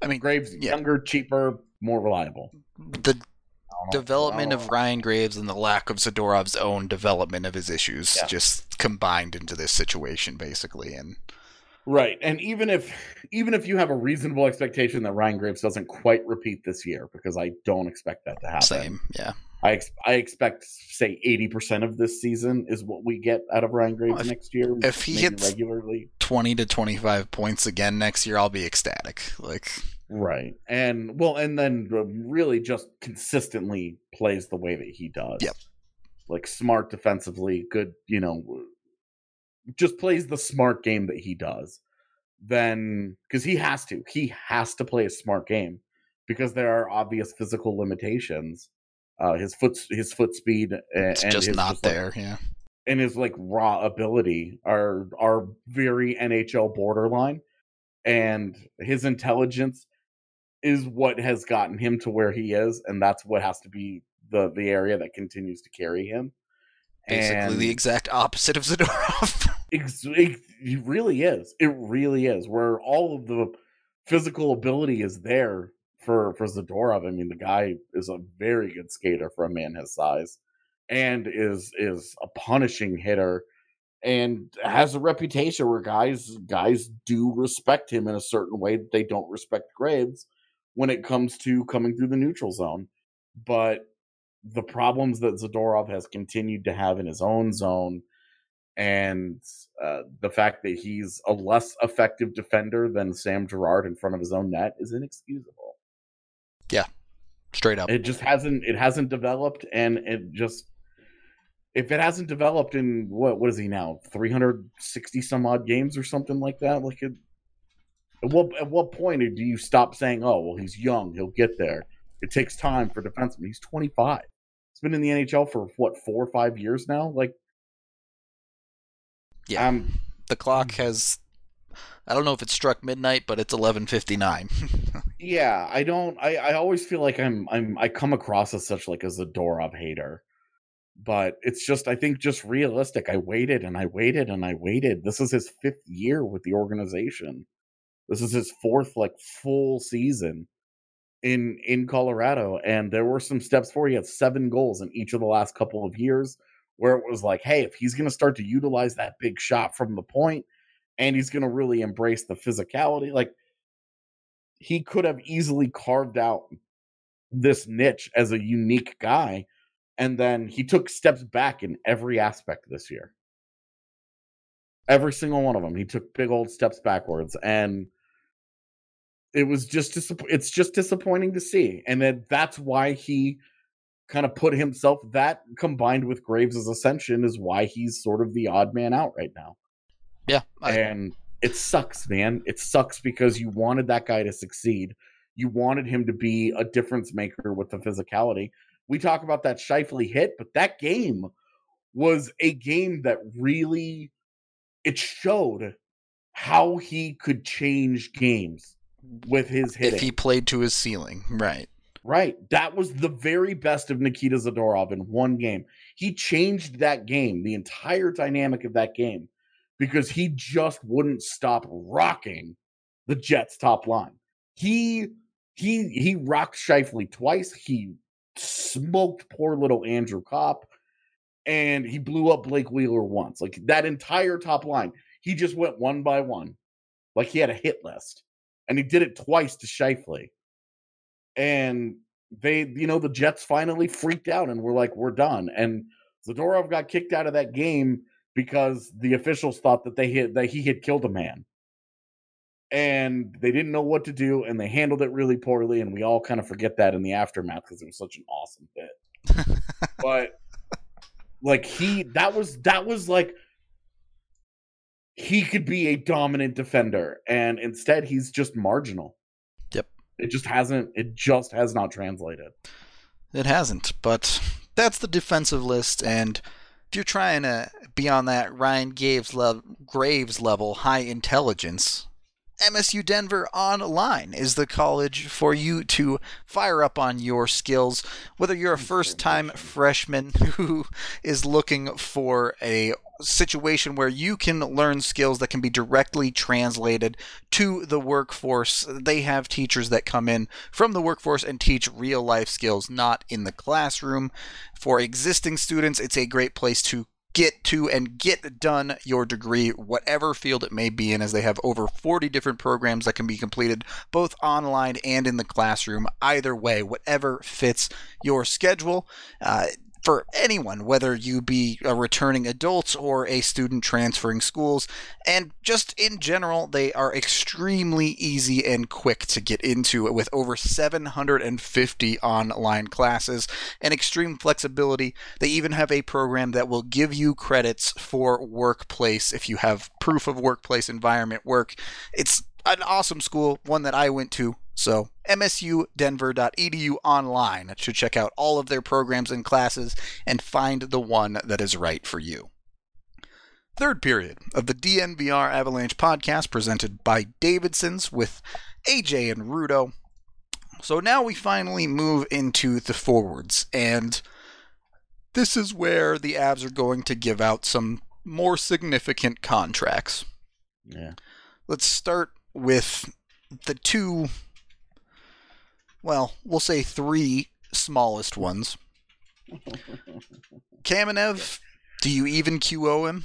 Speaker 1: I mean,
Speaker 2: Graves
Speaker 1: yeah.
Speaker 2: younger, cheaper, more reliable.
Speaker 1: the. Development of. Ryan Graves and the lack of Zadorov's own development of his issues
Speaker 2: Yeah.
Speaker 1: just combined into this situation, basically. And
Speaker 2: right, and even if even if you have a reasonable expectation that Ryan Graves doesn't quite repeat this year, because I don't expect that to happen.
Speaker 1: same, yeah.
Speaker 2: I ex- I expect say eighty percent of this season is what we get out of Ryan Graves
Speaker 1: Well, if-
Speaker 2: next year.
Speaker 1: if he hits-
Speaker 2: regularly,
Speaker 1: 20 to 25 points again next year, I'll be ecstatic. Like,
Speaker 2: Right. And well, and then really just consistently plays the way that he does.
Speaker 1: Yep.
Speaker 2: Like smart defensively, good, you know, just plays the smart game that he does. Then, because he has to, he has to play a smart game because there are obvious physical limitations. Uh, his foot, his foot speed, a-
Speaker 1: it's
Speaker 2: and
Speaker 1: just
Speaker 2: his
Speaker 1: not
Speaker 2: like,
Speaker 1: there, yeah.
Speaker 2: and his like raw ability are are very NHL borderline, and his intelligence is what has gotten him to where he is, and that's what has to be the the area that continues to carry him.
Speaker 1: Basically,
Speaker 2: and
Speaker 1: the exact opposite of Zadorov. *laughs*
Speaker 2: it, it really is. It really is. Where all of the physical ability is there for for Zadorov. I mean, the guy is a very good skater for a man his size, and is is a punishing hitter, and has a reputation where guys guys do respect him in a certain way that they don't respect Graves when it comes to coming through the neutral zone. But the problems that Zadorov has continued to have in his own zone and uh, the fact that he's a less effective defender than Sam Girard in front of his own net is inexcusable.
Speaker 1: Yeah, straight up.
Speaker 2: It just hasn't it hasn't developed and it just if it hasn't developed in what what is he now 360 some odd games or something like that? Like it, at what at what point do you stop saying oh well he's young he'll get there. It takes time for defenseman he's 25 he's been in the NHL for what four or five years now? Like
Speaker 1: Yeah.
Speaker 2: um
Speaker 1: the clock has. I don't know if it struck midnight, but it's 11:59. *laughs*
Speaker 2: yeah i don't i i always feel like i'm i'm i come across as such like as a zadorov hater but it's just i think just realistic i waited and i waited and i waited this is his fifth year with the organization this is his fourth like full season in in colorado and there were some steps forward he had seven goals in each of the last couple of years where it was like hey if he's going to start to utilize that big shot from the point and he's going to really embrace the physicality like he could have easily carved out this niche as a unique guy and then he took steps back in every aspect this year. Every single one of them he took big old steps backwards and it was just it's just disappointing to see and then that's why he kind of put himself that combined with Graves' ascension is why he's sort of the odd man out right now.
Speaker 1: Yeah. I,
Speaker 2: and it sucks, man. It sucks because you wanted that guy to succeed. You wanted him to be a difference maker with the physicality. We talk about that Scheifele hit, but that game was a game that really it showed how he could change games with his hitting.
Speaker 1: if he played to his ceiling, right?
Speaker 2: Right. That was the very best of Nikita Zadorov in one game. He changed that game, the entire dynamic of that game, because he just wouldn't stop rocking the Jets top line. He he he rocked Scheifele twice. He smoked poor little Andrew Copp, and he blew up Blake Wheeler once. Like that entire top line, he just went one by one, like he had a hit list, and he did it twice to Scheifele and they, you know, the Jets finally freaked out and were like, "We're done." And Zadorov got kicked out of that game because the officials thought that they hit that he had killed a man, and they didn't know what to do, and they handled it really poorly. And we all kind of forget that in the aftermath because it was such an awesome hit. but like he, that was that was like he could be a dominant defender, and instead he's just marginal. It just hasn't. It just has not translated.
Speaker 1: It hasn't, but that's the defensive list. And if you're trying to be on that Ryan Graves, le- Graves level, high intelligence, MSU Denver Online is the college for you to fire up on your skills. Whether you're a first time freshman *laughs* who is looking for a situation where you can learn skills that can be directly translated to the workforce. They have teachers that come in from the workforce and teach real life skills, not in the classroom. For existing students, it's a great place to get to and get done your degree, whatever field it may be in, as they have over 40 different programs that can be completed both online and in the classroom. Either way, whatever fits your schedule. Uh, for anyone, whether you be a returning adult or a student transferring schools. And just in general, they are extremely easy and quick to get into with over 750 online classes and extreme flexibility. They even have a program that will give you credits for workplace if you have proof of workplace environment work. It's an awesome school, one that I went to. So, msudenver.edu online to check out all of their programs and classes and find the one that is right for you. Third period of the DNVR Avalanche podcast presented by Davidson's with AJ and Rudo. So now we finally move into the forwards, and this is where the Avs are going to give out some more significant contracts.
Speaker 2: Yeah.
Speaker 1: Let's start with the two, well, we'll say three smallest ones. *laughs* Kamenev, do you even QO him?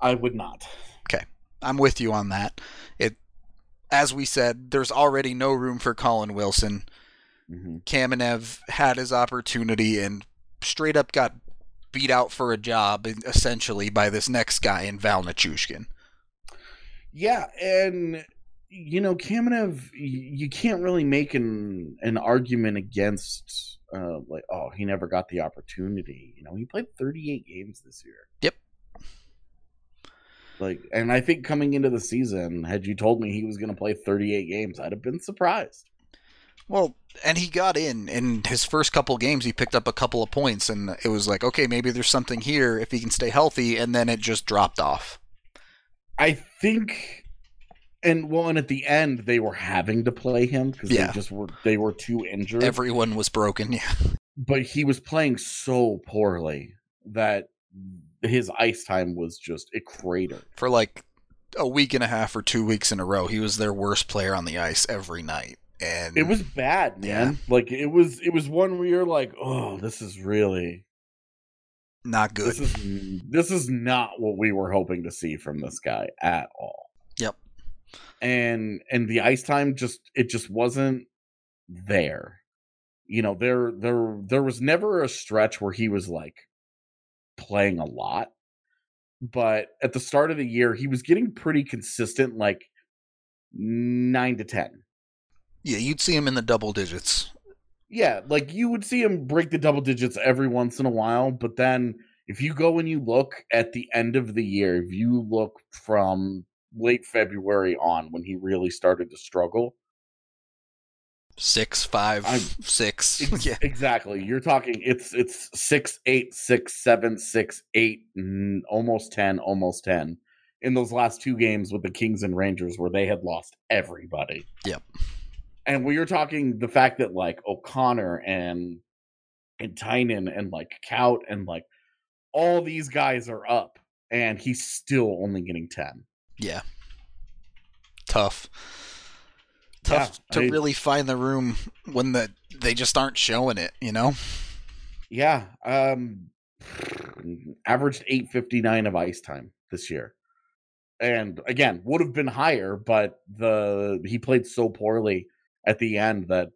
Speaker 2: I would not.
Speaker 1: Okay, I'm with you on that. It, as we said, there's already no room for Colin Wilson.
Speaker 2: Mm-hmm.
Speaker 1: Kamenev had his opportunity and straight up got beat out for a job, essentially, by this next guy in Val Nichushkin.
Speaker 2: Yeah, and you know, Kamenev, you can't really make an an argument against uh, like, oh, he never got the opportunity. You know, he played 38 games this year.
Speaker 1: Yep.
Speaker 2: Like, and I think coming into the season, had you told me he was going to play 38 games, I'd have been surprised.
Speaker 1: Well, and he got in in his first couple games. He picked up a couple of points, and it was like, okay, maybe there's something here if he can stay healthy. And then it just dropped off.
Speaker 2: I think and well, and at the end they were having to play him because
Speaker 1: Yeah.
Speaker 2: they just were they were too injured.
Speaker 1: Everyone was broken. Yeah.
Speaker 2: but he was playing so poorly that his ice time was just a crater.
Speaker 1: For like a week and a half or two weeks in a row, he was their worst player on the ice every night. And
Speaker 2: It was bad, man. Like it was it was one where you're like, oh, this is really
Speaker 1: not good.
Speaker 2: this is this is not what we were hoping to see from this guy at all. And and the ice time just it just wasn't there. You know, there there there was never a stretch where he was like playing a lot. But at the start of the year, he was getting pretty consistent like 9 to 10.
Speaker 1: Yeah, you'd see him in the double digits
Speaker 2: Yeah, like you would see him break the double digits every once in a while, but then if you go and you look at the end of the year, if you look from late February on when he really started to struggle,
Speaker 1: Six, five,
Speaker 2: I'm-
Speaker 1: six. *laughs*
Speaker 2: Ex-
Speaker 1: yeah.
Speaker 2: Exactly. You're talking it's it's six, eight, six, seven, six, eight, almost ten, almost ten in those last two games with the Kings and Rangers where they had lost everybody.
Speaker 1: Yep.
Speaker 2: And we are talking the fact that like O'Connor and and Tynan and like Kaut and like all these guys are up and he's still only getting 10.
Speaker 1: Yeah. Tough. Tough
Speaker 2: Yeah,
Speaker 1: to
Speaker 2: I-
Speaker 1: really find the room when the they just aren't showing it, you know?
Speaker 2: Yeah. Um averaged 859 of ice time this year. And again, would have been higher, but the he played so poorly at the end that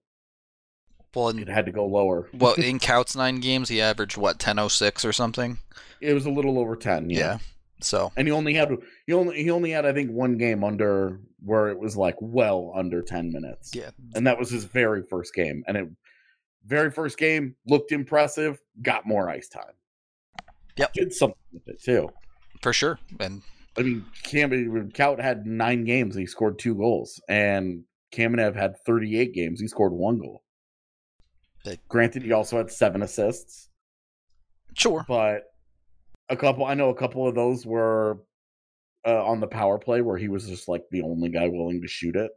Speaker 1: Well,
Speaker 2: it
Speaker 1: in,
Speaker 2: had to go lower. *laughs*
Speaker 1: well, in Kaut's nine games, he averaged what ten oh six or something.
Speaker 2: It was a little over 10, yeah.
Speaker 1: Yeah. So
Speaker 2: And he only had he only he only had I think one game under where it was like well under 10 minutes.
Speaker 1: yeah,
Speaker 2: And that was his very first game and it very first game looked impressive, got more ice time.
Speaker 1: Yep.
Speaker 2: Did something with it too.
Speaker 1: for sure. And
Speaker 2: I mean, Cam Kaut had nine games and he scored two goals, and Kamenev had 38 games. He scored one goal.
Speaker 1: They-
Speaker 2: Granted, he also had seven assists,
Speaker 1: sure.
Speaker 2: but a couple. I know a couple of those were uh, on the power play where he was just like the only guy willing to shoot it.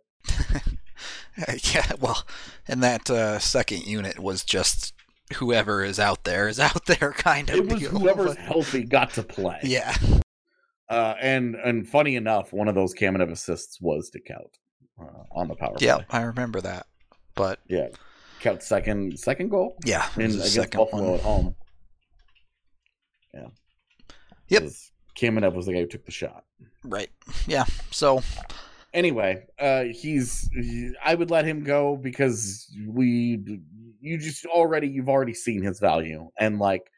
Speaker 2: *laughs*
Speaker 1: yeah. Well, and that uh, second unit was just whoever is out there is *laughs* out there kind of.
Speaker 2: It was
Speaker 1: deal,
Speaker 2: whoever's healthy got to play.
Speaker 1: Yeah.
Speaker 2: Uh, and and funny enough, one of those Kamenev assists was to Kaut uh, on the power play. Yeah.
Speaker 1: I remember that. But
Speaker 2: Yeah, Kaut's second second goal.
Speaker 1: yeah,
Speaker 2: in against
Speaker 1: second
Speaker 2: Buffalo
Speaker 1: one.
Speaker 2: at home. Yeah.
Speaker 1: Yep.
Speaker 2: Kamenev was the guy who took the shot.
Speaker 1: Right. Yeah. So
Speaker 2: Anyway, uh, he's. I would let him go because we. You just already you've already seen his value and like.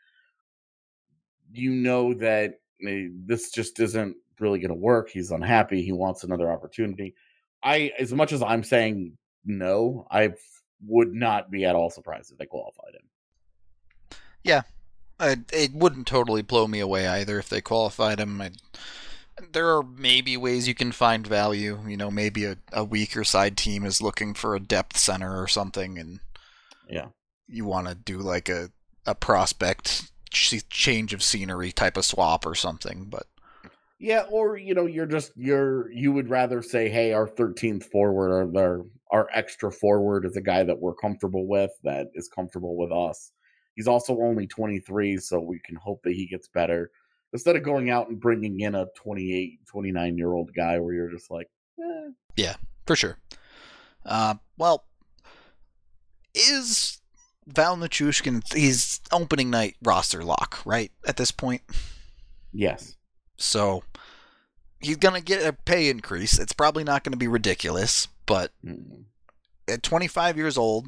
Speaker 2: You know that eh, this just isn't really going to work. He's unhappy. He wants another opportunity. I, as much as I'm saying no, I would not be at all surprised if they qualified him.
Speaker 1: Uh, it wouldn't totally blow me away either if they qualified him. I, there are maybe ways you can find value. You know, maybe a, a weaker side team is looking for a depth center or something, and
Speaker 2: Yeah.
Speaker 1: you want to do like a a prospect ch- change of scenery type of swap or something. But
Speaker 2: Yeah, or you know, you're just you're you would rather say, hey, our 13th forward or our our extra forward is a guy that we're comfortable with, that is comfortable with us. He's also only 23, so we can hope that he gets better. Instead of going out and bringing in a 28, 29 year old guy where you're just like, eh.
Speaker 1: for sure. Uh, well, is Val Nichushkin he's opening night roster lock right at this point?
Speaker 2: yes,
Speaker 1: So he's gonna get a pay increase. It's probably not gonna be ridiculous, but
Speaker 2: Mm.
Speaker 1: at 25 years old,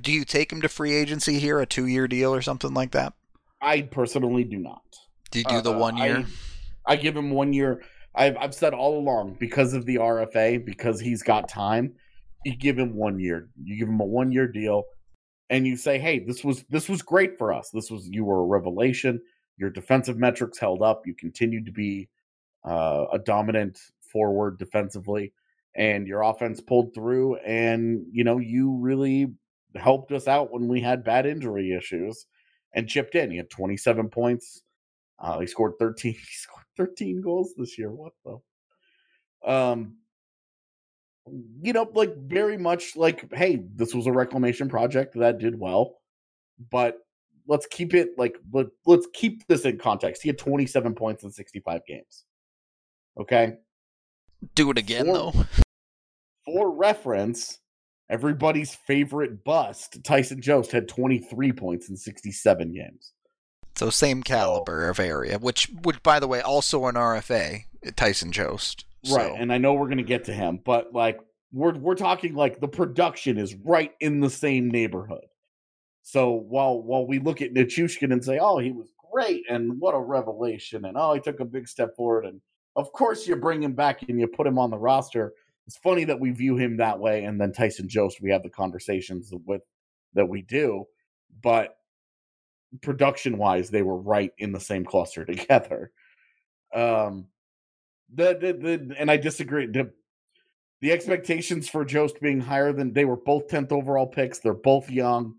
Speaker 1: do you take him to free agency here, a two-year deal or something like that?
Speaker 2: I personally do not.
Speaker 1: Do you do the
Speaker 2: Uh,
Speaker 1: one year?
Speaker 2: I, I give him one year. I've I've said all along because of the RFA, because he's got time. You give him one year. You give him a one year deal, and you say, "Hey, this was this was great for us. This was you were a revelation. Your defensive metrics held up. You continued to be uh, a dominant forward defensively, and your offense pulled through. And you know you really helped us out when we had bad injury issues." And chipped in. He had 27 points, uh, he scored 13. *laughs* He scored 13 goals this year. What the? Um, you know, like very much like, hey, this was a reclamation project that did well, but let's keep it like let, let's keep this in context. He had 27 points in 65 games. Okay,
Speaker 1: do it again
Speaker 2: Or-
Speaker 1: though.
Speaker 2: for reference, everybody's favorite bust, Tyson Jost, had 23 points in 67 games.
Speaker 1: So same caliber of area, which which by the way also an RFA, Tyson Jost.
Speaker 2: Right, and I know we're gonna get to him, but like we're we're talking like the production is right in the same neighborhood. So while while we look at Nichushkin and say, "Oh, he was great and what a revelation," and "Oh, he took a big step forward," and of course you bring him back and you put him on the roster, it's funny that we view him that way, and then Tyson Jost, we have the conversations with that we do, but production wise, they were right in the same cluster *laughs* together. Um, the, the, the and I disagree. The, the expectations for Jost being higher than they were both 10th overall picks. They're both young.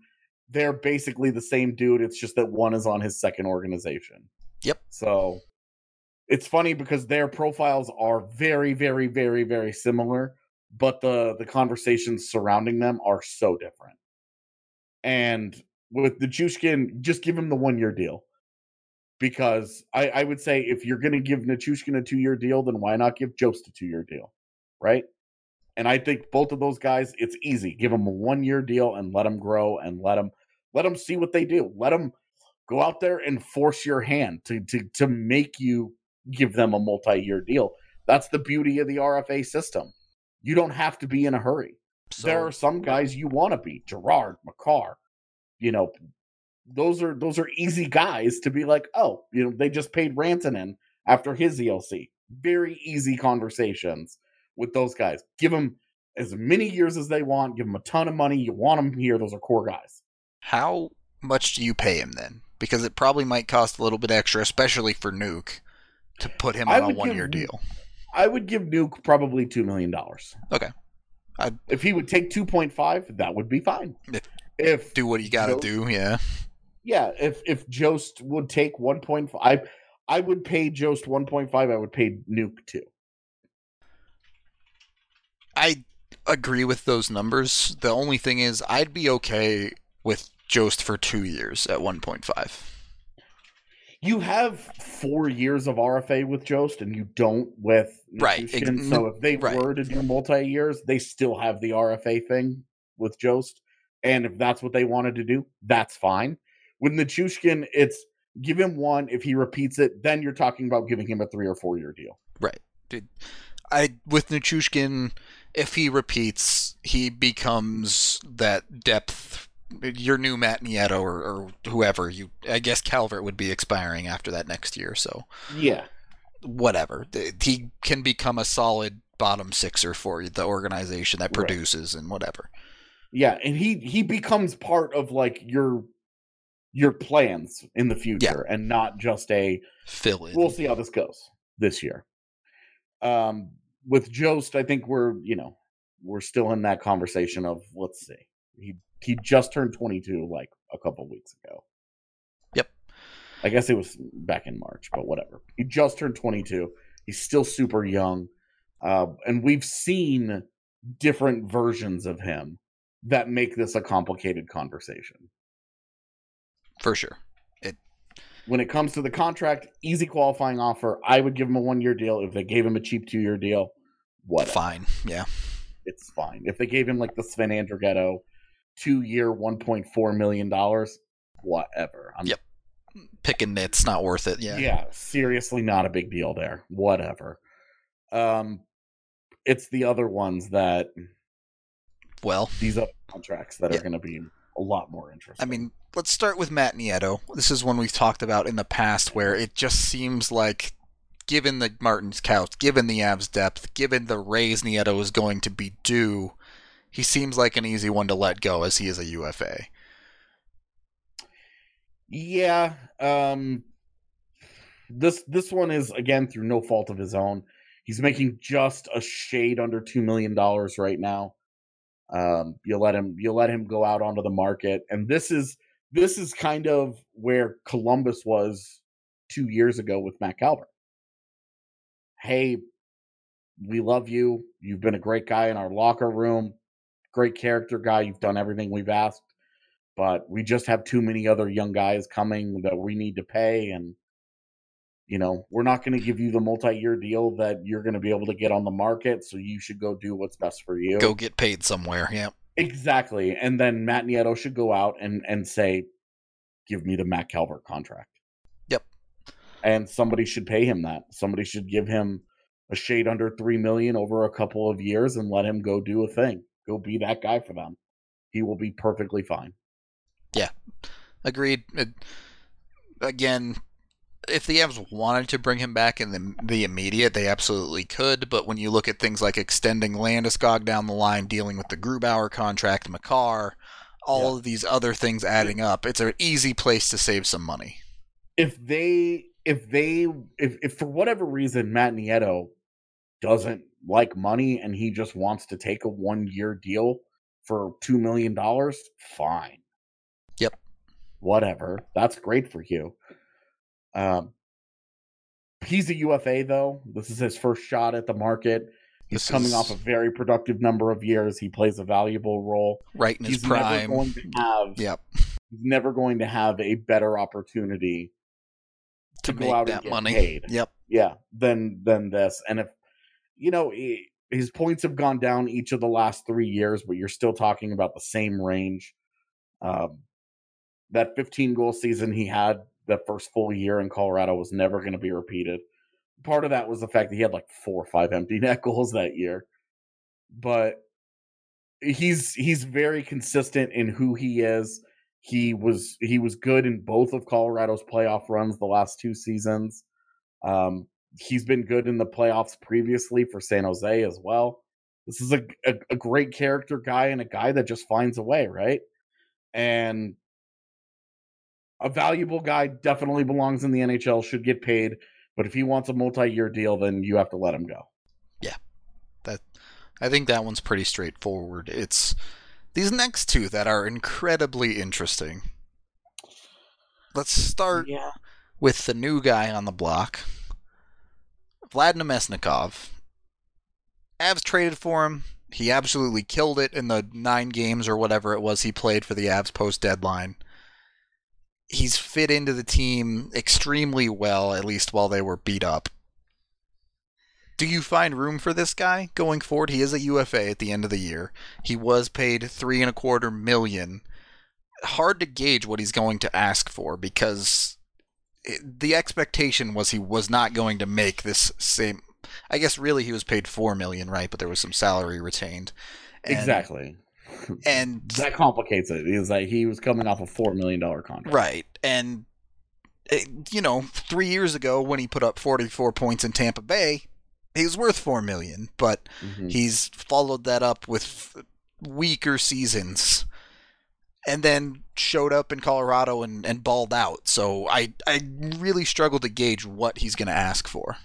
Speaker 2: They're basically the same dude. It's just that one is on his second organization.
Speaker 1: Yep.
Speaker 2: So it's funny because their profiles are very, very, very, very similar, but the the conversations surrounding them are so different. And with the Nichushkin, just give him the one year deal. Because I, I would say if you're going to give Nichushkin a two year deal, then why not give Jost a two year deal? Right? And I think both of those guys, it's easy. Give them a one year deal and let them grow and let them let them see what they do. Let them go out there and force your hand to to to make you give them a multi year deal. That's the beauty of the RFA system. You don't have to be in a hurry.
Speaker 1: So,
Speaker 2: there are some guys you want to be, Girard, Makar, you know, those are those are easy guys to be like, oh, you know, they just paid Rantanen after his ELC. Very easy conversations with those guys. Give them as many years as they want. Give them a ton of money. You want them here. Those are core guys.
Speaker 1: how much do you pay him then? Because it probably might cost a little bit extra, especially for Nuke, to put him on a
Speaker 2: would
Speaker 1: one year deal.
Speaker 2: I would give Nuke probably two million dollars.
Speaker 1: Okay. I'd-
Speaker 2: If he would take two point five, that would be fine.
Speaker 1: If-
Speaker 2: If
Speaker 1: Do what you got to do, yeah.
Speaker 2: yeah, if if Jost would take one point five, I would pay Jost one point five. I would pay Nuke two.
Speaker 1: I agree with those numbers. The only thing is, I'd be okay with Jost for two years at 1.5.
Speaker 2: You have four years of RFA with Jost, and you don't with
Speaker 1: Right, ex-
Speaker 2: So if they
Speaker 1: right.
Speaker 2: were to do multi years, they still have the RFA thing with Jost, and if that's what they wanted to do, that's fine. With Nichushkin, it's give him one. If he repeats it, then you're talking about giving him a three or four year deal. Right.
Speaker 1: I with Nichushkin, if he repeats, he becomes that depth. Your new Matt Nieto or, or whoever you, I guess Calvert would be expiring after that next year. So
Speaker 2: Yeah,
Speaker 1: whatever, he can become a solid bottom sixer for the organization that
Speaker 2: Right.
Speaker 1: produces and whatever.
Speaker 2: yeah, and he he becomes part of like your your plans in the future, and not just a
Speaker 1: Fill in.
Speaker 2: we'll see how this goes this year. Um, with Jost, I think we're you know we're still in that conversation of let's see. He he just turned 22 like a couple weeks ago.
Speaker 1: Yep.
Speaker 2: I guess it was back in March, but whatever. He just turned 22. He's still super young, uh, and we've seen different versions of him that make this a complicated conversation.
Speaker 1: for sure.
Speaker 2: when it comes to the contract, easy qualifying offer. I would give him a one year deal. If they gave him a cheap two year deal, what?
Speaker 1: Fine. Yeah.
Speaker 2: It's fine. If they gave him like the Sven Andrighetto two year, one point four million dollars, whatever. I'm,
Speaker 1: Yep. Picking nits, not worth it. Yeah.
Speaker 2: yeah, seriously, not a big deal there. Whatever. Um, it's the other ones that
Speaker 1: Well,
Speaker 2: these other contracts that
Speaker 1: Yeah.
Speaker 2: are going to be a lot more interesting.
Speaker 1: I mean, let's start with Matt Nieto. This is one we've talked about in the past where it just seems like, given the Martin's couch, given the Avs depth, given the raise Nieto is going to be due, he seems like an easy one to let go as he is a UFA.
Speaker 2: Yeah, um this this one is again through no fault of his own. He's making just a shade under 2 million dollars right now. Um you let him you let him go out onto the market and this is this is kind of where Columbus was 2 years ago with Matt Calvert. Hey, we love you. You've been a great guy in our locker room. Great character guy. You've done everything we've asked but we just have too many other young guys coming that we need to pay and you know we're not going to give you the multi-year deal that you're going to be able to get on the market so you should go do what's best for you
Speaker 1: Go get paid somewhere. Yeah.
Speaker 2: exactly and then matt nieto should go out and and say give me the matt calvert contract
Speaker 1: Yep.
Speaker 2: and somebody should pay him that somebody should give him a shade under three million over a couple of years and let him go do a thing go be that guy for them he will be perfectly fine Yeah,
Speaker 1: Agreed. It, again, if the Avs wanted to bring him back in the the immediate, they absolutely could. But when you look at things like extending Landeskog down the line, dealing with the Grubauer contract, Makar, all
Speaker 2: Yeah.
Speaker 1: of these other things adding up, it's an easy place to save some money.
Speaker 2: if they if they if, if for whatever reason Matt Nieto doesn't like money and he just wants to take a one year deal for two million dollars, fine.
Speaker 1: Yep.
Speaker 2: Whatever. That's great for you. Um he's a UFA though. This is his first shot at the market. He's
Speaker 1: This
Speaker 2: coming
Speaker 1: is-
Speaker 2: off a very productive number of years. He plays a valuable role.
Speaker 1: Right in his
Speaker 2: He's never going to have
Speaker 1: Yep.
Speaker 2: he's never going to have a better opportunity
Speaker 1: To
Speaker 2: go
Speaker 1: make
Speaker 2: out and
Speaker 1: that
Speaker 2: get
Speaker 1: money.
Speaker 2: paid.
Speaker 1: Yep.
Speaker 2: yeah than than this and if you know he- his points have gone down each of the last three years but you're still talking about the same range. Um that 15 goal season he had the first full year in colorado was never going to be repeated. Part of that was the fact that he had like four or five empty *laughs* net goals that year. But he's he's very consistent in who he is. He was he was good in both of colorado's playoff runs the last two seasons. Um, he's been good in the playoffs previously for San Jose as well. This is a, a, a great character guy and a guy that just finds a way, right? And a valuable guy definitely belongs in the NHL, should get paid. But if he wants a multi year deal, then you have to let him go. Yeah.
Speaker 1: That I think that one's pretty straightforward. It's these next two that are incredibly interesting. Let's start
Speaker 2: Yeah.
Speaker 1: with the new guy on the block, Vlad Namestnikov. Avs traded for him. He absolutely killed it in the nine games or whatever it was he played for the Avs post deadline. He's fit into the team extremely well, at least while they were beat up. Do you find room for this guy going forward? He is a UFA at the end of the year. He was paid three and a quarter million. Hard to gauge what he's going to ask for because the expectation was he was not going to make this same. I guess really he was paid four million, right? But there was some salary retained. And-
Speaker 2: exactly. *laughs*
Speaker 1: And
Speaker 2: That complicates it. Is that he was coming off a $4 million contract.
Speaker 1: Right. And, you know, three years ago when he put up 44 points in Tampa Bay, he was worth 4 million. But
Speaker 2: Mhm.
Speaker 1: he's followed that up with weaker seasons and then showed up in Colorado and, and balled out. So I, I really struggle to gauge what he's going to ask for.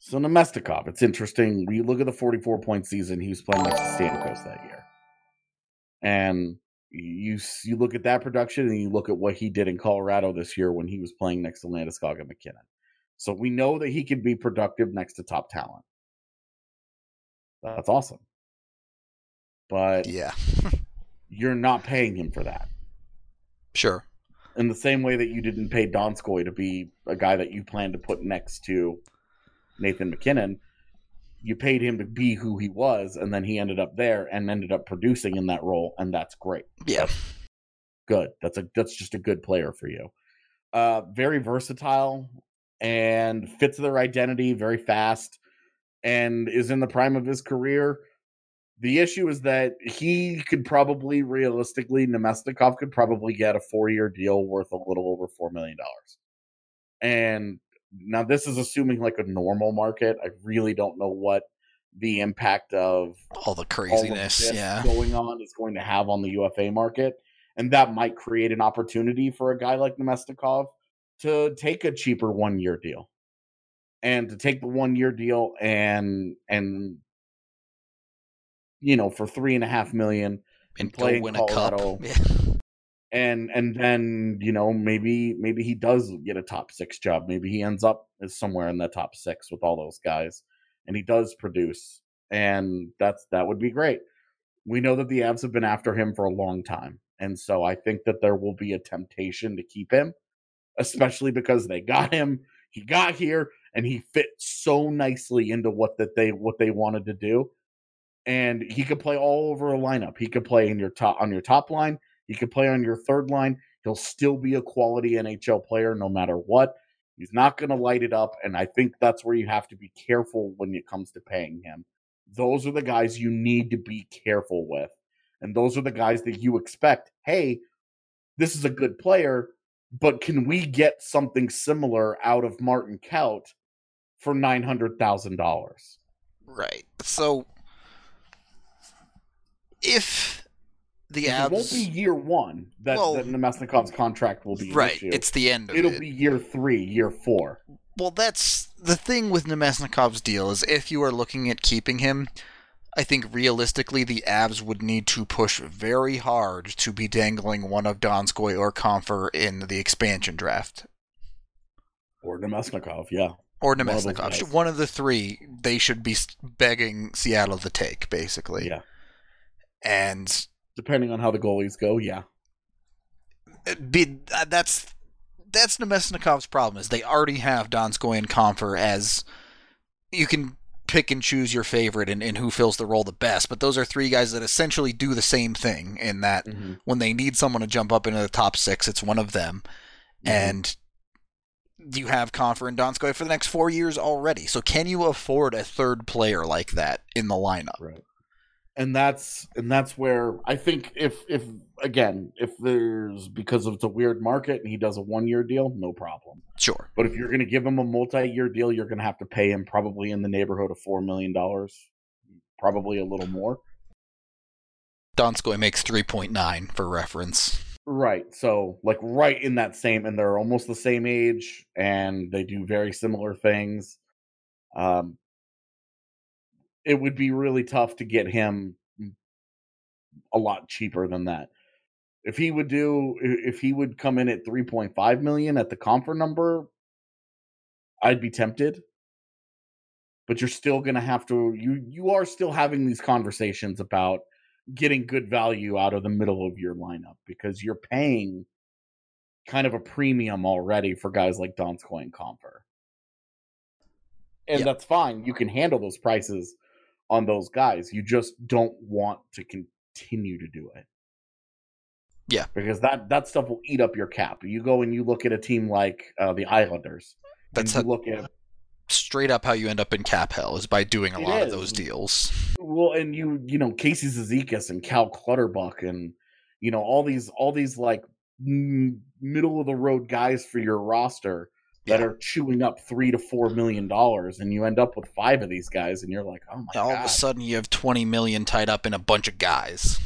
Speaker 2: So Namestnikov, it's interesting. We look at the 44 point season he was playing next to Stamkos that year, and you you look at that production and you look at what he did in Colorado this year when he was playing next to Landeskog and MacKinnon. So we know that he can be productive next to top talent. That's awesome, but
Speaker 1: Yeah, *laughs*
Speaker 2: you're not paying him for that.
Speaker 1: sure.
Speaker 2: In the same way that you didn't pay Donskoi to be a guy that you plan to put next to Nathan MacKinnon, you paid him to be who he was, and then he ended up there and ended up producing in that role, and that's great.
Speaker 1: Yeah.
Speaker 2: Good. That's a that's just a good player for you. Uh very versatile and fits their identity, very fast, and is in the prime of his career. The issue is that he could probably realistically, Namestnikov could probably get a four year deal worth a little over $4 million. And now this is assuming like a normal market. I really don't know what the impact of
Speaker 1: All the craziness.
Speaker 2: this
Speaker 1: Yeah.
Speaker 2: going on is going to have on the UFA market. And that might create an opportunity for a guy like Namestnikov to take a cheaper one year deal. And to take the one year deal and and you know for three and a half million
Speaker 1: And
Speaker 2: play in
Speaker 1: win
Speaker 2: Colorado.
Speaker 1: a cup. *laughs* Yeah.
Speaker 2: and and then you know maybe maybe he does get a top six job maybe he ends up somewhere in the top six with all those guys and he does produce and that's that would be great we know that the avs have been after him for a long time and so i think that there will be a temptation to keep him especially because they got him he got here and he fit so nicely into what that they what they wanted to do and he could play all over a lineup he could play in your top on your top line he could play on your third line. He'll still be a quality NHL player no matter what. He's not going to light it up. And I think that's where you have to be careful when it comes to paying him. Those are the guys you need to be careful with. And those are the guys that you expect hey, this is a good player. but can we get something similar out of Martin Kaut for nine hundred thousand dollars?
Speaker 1: Right. So if the
Speaker 2: It won't be year one that,
Speaker 1: Well-
Speaker 2: that Namestnikov's contract will be
Speaker 1: right, it's the end of
Speaker 2: It'll
Speaker 1: it.
Speaker 2: be year three, year four.
Speaker 1: Well, that's the thing with Namestnikov's deal is if you are looking at keeping him, I think realistically the Avs would need to push very hard to be dangling one of Donskoi or Compher in the expansion draft.
Speaker 2: Or Namestnikov, yeah.
Speaker 1: Or
Speaker 2: One of Namestnikov.
Speaker 1: One of the three they should be begging Seattle to take, basically.
Speaker 2: Yeah.
Speaker 1: And
Speaker 2: Depending on how the goalies go, yeah.
Speaker 1: be, uh, that's that's Namestnikov's problem is they already have Donskoi and Compher as you can pick and choose your favorite and, and who fills the role the best, but those are three guys that essentially do the same thing in that
Speaker 2: Mm-hmm.
Speaker 1: when they need someone to jump up into the top six, it's one of them. And you have Compher and Donskoi for the next four years already. So can you afford a third player like that in the lineup?
Speaker 2: Right. And that's and that's where I think if if again if there's because it's a weird market and he does a one year deal, no problem.
Speaker 1: Sure.
Speaker 2: But if you're going to give him a multi year deal, you're going to have to pay him probably in the neighborhood of four million dollars, probably a little more.
Speaker 1: Donskoi makes 3.9 for reference.
Speaker 2: Right. So like right in that same and they're almost the same age and they do very similar things. Um it would be really tough to get him a lot cheaper than that. If he would do if he would come in at 3.5 million at the Compher number, I'd be tempted. But you're still going to have to you you are still having these conversations about getting good value out of the middle of your lineup because you're paying kind of a premium already for guys like Donskoi and Compher. And
Speaker 1: Yeah.
Speaker 2: that's fine. You can handle those prices on those guys. You just don't want to continue to do it.
Speaker 1: Yeah.
Speaker 2: Because that that stuff will eat up your cap. You go and you look at a team like uh, the Islanders.
Speaker 1: That's a-
Speaker 2: look at
Speaker 1: straight up how you end up in cap hell is by doing a lot of those deals.
Speaker 2: well, and you you know Casey Cizikas and Cal Clutterbuck and you know all these all these like middle of the road guys for your roster that
Speaker 1: Yeah.
Speaker 2: are chewing up three to four million dollars, and you end up with five of these guys, and you're like, oh my God.
Speaker 1: All
Speaker 2: god,
Speaker 1: of a sudden, you have 20 million tied up in a bunch of guys.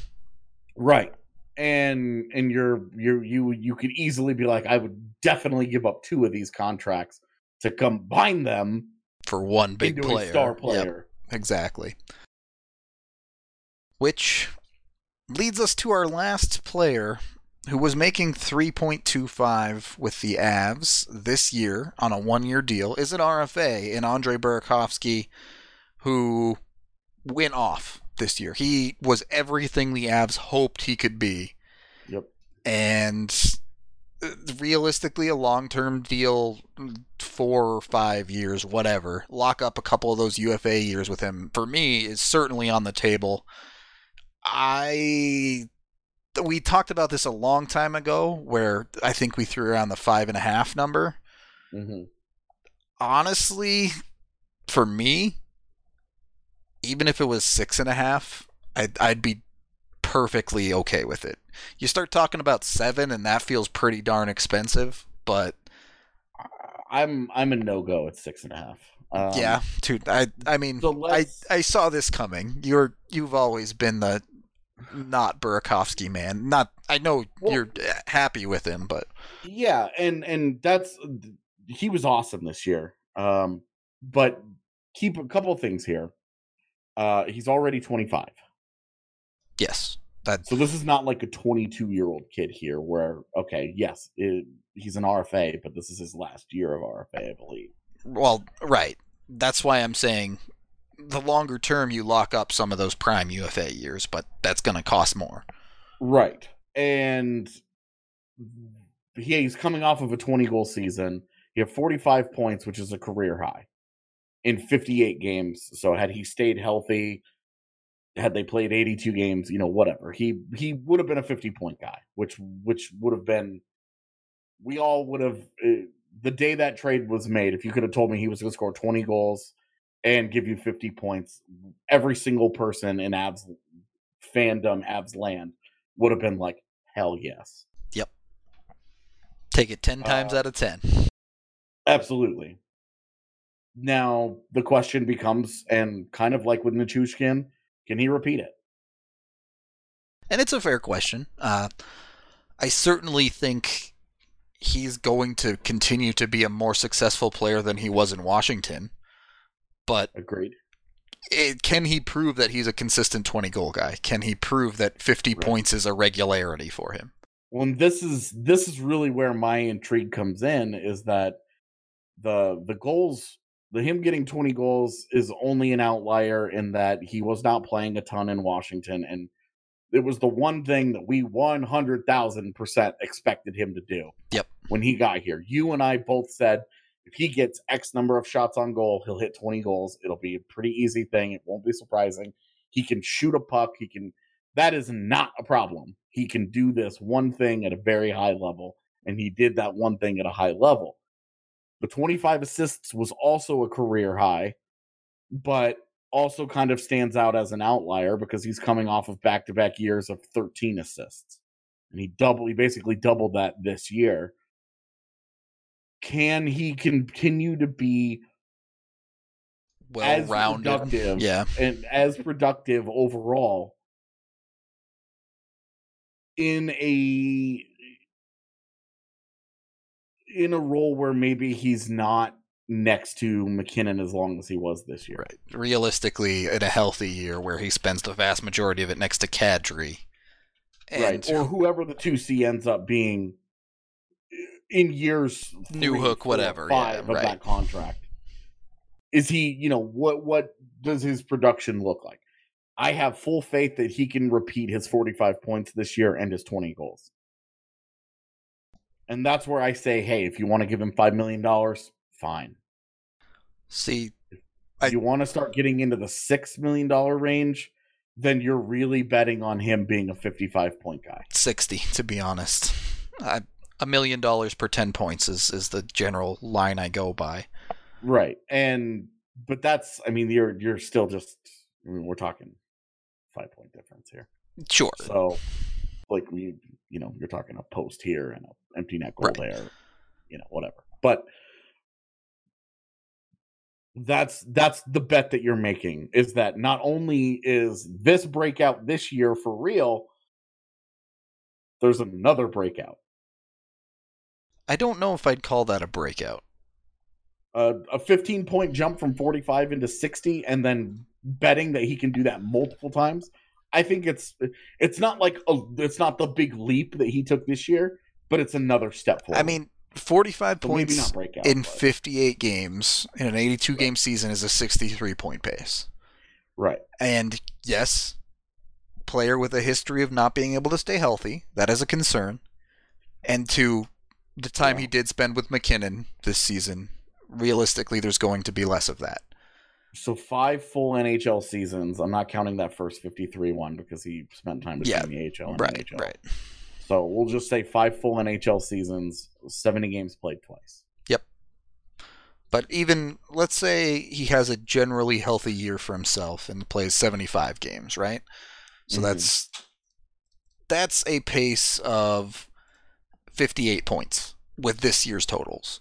Speaker 2: right? And and you're you're you you could easily be like, I would definitely give up two of these contracts to combine them
Speaker 1: for one big player.
Speaker 2: star
Speaker 1: Yep,
Speaker 2: player.
Speaker 1: exactly. Which leads us to our last player who was making 3.25 with the Avs this year on a one-year deal is an RFA in Andre Burakovsky who went off this year. He was everything the Avs hoped he could be
Speaker 2: Yep.
Speaker 1: and uh, realistically a long-term deal four or five years whatever lock up a couple of those ufa years with him for me is certainly on the table i we talked about this a long time ago where i think we threw around the five and a half number.
Speaker 2: Hmm
Speaker 1: honestly for me even if it was six and a half i'd, I'd be perfectly okay with it. You start talking about seven and that feels pretty darn expensive but
Speaker 2: I'm I'm a no go at six and a half. Um,
Speaker 1: yeah dude i i mean
Speaker 2: So
Speaker 1: i i saw this coming. You're you've always been the not burakovsky man not i know
Speaker 2: Well-
Speaker 1: you're happy with him but
Speaker 2: yeah, and and that's he was awesome this year. Um, but keep a couple of things here. Uh, he's already 25,
Speaker 1: yes that
Speaker 2: so this is not like a 22 year old kid here. Where okay, yes, it, he's an RFA, but this is his last year of RFA, I believe.
Speaker 1: Well, right. That's why I'm saying the longer term you lock up some of those prime UFA years, but that's going to cost more.
Speaker 2: Right. And he, he's coming off of a 20 goal season. He had 45 points, which is a career high in 58 games. So had he stayed healthy, had they played 82 games, you know, whatever. He he would have been a 50 point guy, which which would have been we all would have uh, the day that trade was made, if you could have told me he was going to score 20 goals and give you 50 points, every single person in Avs fandom, Avs land would have been like, hell yes. Yep.
Speaker 1: Take it 10 times
Speaker 2: Uh,
Speaker 1: out of 10.
Speaker 2: Absolutely. Now the question becomes, and kind of like with Nichushkin, can he repeat it?
Speaker 1: And it's a fair question. Uh, I certainly think he's going to continue to be a more successful player than he was in Washington. But
Speaker 2: Agreed.
Speaker 1: it, can he prove that he's a consistent 20 goal guy? Can he prove that 50
Speaker 2: Right.
Speaker 1: points is a regularity for him?
Speaker 2: Well, this is this is really where my intrigue comes in is that the the goals the him getting 20 goals is only an outlier in that he was not playing a ton in Washington and it was the one thing that we 100,000% expected him to do.
Speaker 1: Yep.
Speaker 2: When he got here. You and I both said if he gets X number of shots on goal, he'll hit 20 goals. It'll be a pretty easy thing. It won't be surprising. He can shoot a puck. He can that is not a problem. He can do this one thing at a very high level, and he did that one thing at a high level. The 25 assists was also a career high, but also kind of stands out as an outlier because he's coming off of back to back years of 13 assists. And he double he basically doubled that this year. Can he continue to be
Speaker 1: Well
Speaker 2: as
Speaker 1: rounded.
Speaker 2: productive
Speaker 1: Yeah.
Speaker 2: and as productive overall in a in a role where maybe he's not next to MacKinnon as long as he was this year.
Speaker 1: Right. Realistically, in a healthy year where he spends the vast majority of it next to Kadri. And
Speaker 2: right. Or whoever the 2C ends up being in years
Speaker 1: New hook,
Speaker 2: four,
Speaker 1: whatever, yeah,
Speaker 2: of
Speaker 1: right.
Speaker 2: that contract. Is he, you know, what what does his production look like? I have full faith that he can repeat his 45 points this year and his 20 goals. And that's where I say, hey, if you want to give him $5 million, fine.
Speaker 1: see,
Speaker 2: If
Speaker 1: I-
Speaker 2: you want to start getting into the $6 million range, then you're really betting on him being a 55 point guy.
Speaker 1: 60 to be honest. I, a million dollars per 10 points is, is the general line I go by.
Speaker 2: Right. And but that's I mean you're you're still just I mean we're talking 5 point difference here.
Speaker 1: Sure.
Speaker 2: So like we you know you're talking a post here and a empty net goal
Speaker 1: Right.
Speaker 2: there, you know, whatever. But that's that's the bet that you're making is that not only is this breakout this year for real, there's another breakout.
Speaker 1: I don't know if I'd call that a breakout.
Speaker 2: a, a 15 point jump from 45 into 60 and then betting that he can do that multiple times i think it's it's not like a, it's not the big leap that he took this year but it's another step forward
Speaker 1: I mean, 45
Speaker 2: So
Speaker 1: points
Speaker 2: breakout
Speaker 1: in
Speaker 2: but-
Speaker 1: 58 games in an 82 game season is a 63 point pace.
Speaker 2: right
Speaker 1: And yes, player with a history of not being able to stay healthy, that is a concern. And to the time he did spend with MacKinnon this season, realistically, there's going to be less of that.
Speaker 2: so five full nhl seasons i'm not counting that first 53 one because he spent time between
Speaker 1: Yeah,
Speaker 2: the ahl and
Speaker 1: Right,
Speaker 2: nhl
Speaker 1: right.
Speaker 2: so we'll just say five full nhl seasons 70 games played twice Yep.
Speaker 1: But even let's say he has a generally healthy year for himself and plays 75 games, right? So
Speaker 2: Mhm.
Speaker 1: that's that's a pace of 58 points with this year's totals.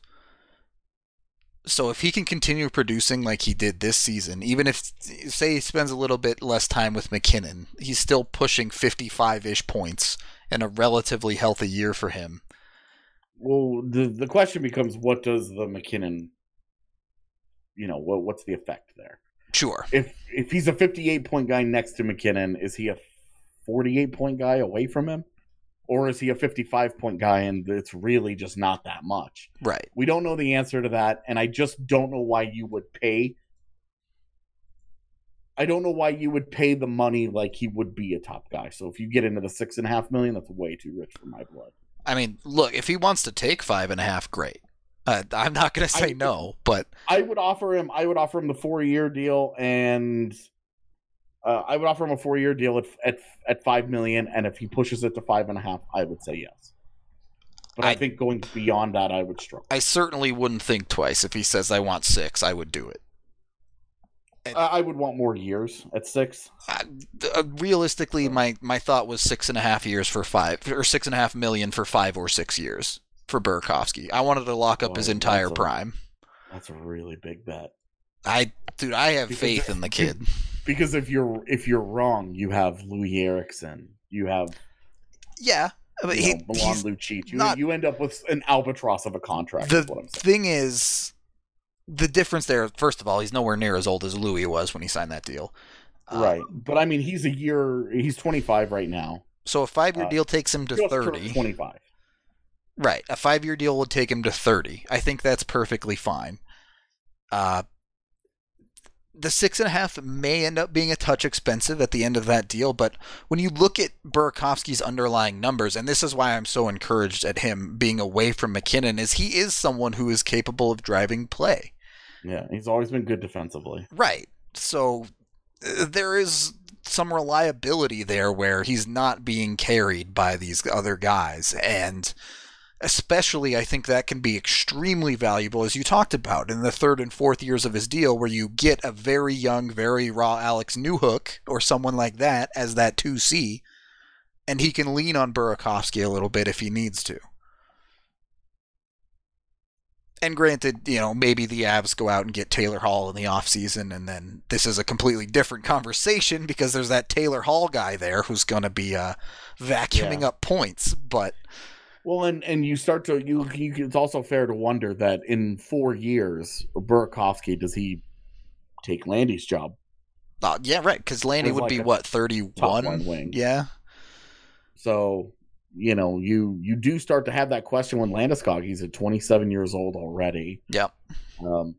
Speaker 1: So if he can continue producing like he did this season, even if say he spends a little bit less time with MacKinnon, he's still pushing 55ish points in a relatively healthy year for him.
Speaker 2: Well, the the question becomes, what does the MacKinnon, you know, what what's the effect there?
Speaker 1: Sure.
Speaker 2: If if he's a 58 point guy next to MacKinnon, is he a 48 point guy away from him, or is he a 55 point guy and it's really just not that much?
Speaker 1: Right.
Speaker 2: We don't know the answer to that, and I just don't know why you would pay. I don't know why you would pay the money like he would be a top guy. So if you get into the six and a half million, that's way too rich for my blood.
Speaker 1: I mean, look, if he wants to take five and a half, great. Uh, I'm not going to say
Speaker 2: I-
Speaker 1: no, but
Speaker 2: I would offer him. I would offer him the four year deal, and uh, I would offer him a four year deal at, at at five million. And if he pushes it to five and a half, I would say yes. But I,
Speaker 1: I-
Speaker 2: think going beyond that, I would struggle.
Speaker 1: I certainly wouldn't think twice if he says I want six. I would do it.
Speaker 2: I, I would want more years at six.
Speaker 1: Uh, uh, realistically, my my thought was six and a half years for five, or six and a half million for five or six years. for Burakovsky. I wanted to lock up his entire
Speaker 2: that's a-
Speaker 1: prime.
Speaker 2: That's a really big bet.
Speaker 1: I dude, I have
Speaker 2: Because
Speaker 1: faith in the *laughs* kid.
Speaker 2: Because if you're if you're wrong, you have Loui Eriksson, you have
Speaker 1: Yeah, but
Speaker 2: you
Speaker 1: he,
Speaker 2: Milan Lucic. You,
Speaker 1: not-
Speaker 2: you end up with an albatross of a contract. is what I'm
Speaker 1: the
Speaker 2: saying.
Speaker 1: thing is, the difference there. First of all, he's nowhere near as old as Loui was when he signed that deal. Uh,
Speaker 2: right, but I mean, he's a year. He's 25 right now.
Speaker 1: So a five-year
Speaker 2: Uh,
Speaker 1: deal takes him to
Speaker 2: Just
Speaker 1: thirty.
Speaker 2: 25.
Speaker 1: Right. A five year deal would take him to 30. I think that's perfectly fine. Uh, the six and a half may end up being a touch expensive at the end of that deal, but when you look at Burakovsky's underlying numbers, and this is why I'm so encouraged at him being away from MacKinnon, is he is someone who is capable of driving play.
Speaker 2: Yeah, he's always been good defensively.
Speaker 1: Right. So uh, there is some reliability there where he's not being carried by these other guys. And especially, I think that can be extremely valuable, as you talked about, in the third and fourth years of his deal, where you get a very young, very raw Alex Newhook or someone like that as that 2C. And he can lean on Burakovsky a little bit if he needs to. And granted, you know, maybe the Avs go out and get Taylor Hall in the offseason, and then this is a completely different conversation because there's that Taylor Hall guy there who's going to be uh, vacuuming
Speaker 2: Yeah.
Speaker 1: up points. But
Speaker 2: Well, and and you start to you, you. It's also fair to wonder that in four years, Burakovsky does he take Landy's job?
Speaker 1: uh, yeah, right, because Landy would
Speaker 2: like
Speaker 1: be what 31.
Speaker 2: wing.
Speaker 1: Yeah,
Speaker 2: So you know you you do start to have that question when Landeskog. He's at 27 years old already.
Speaker 1: yep.
Speaker 2: Um,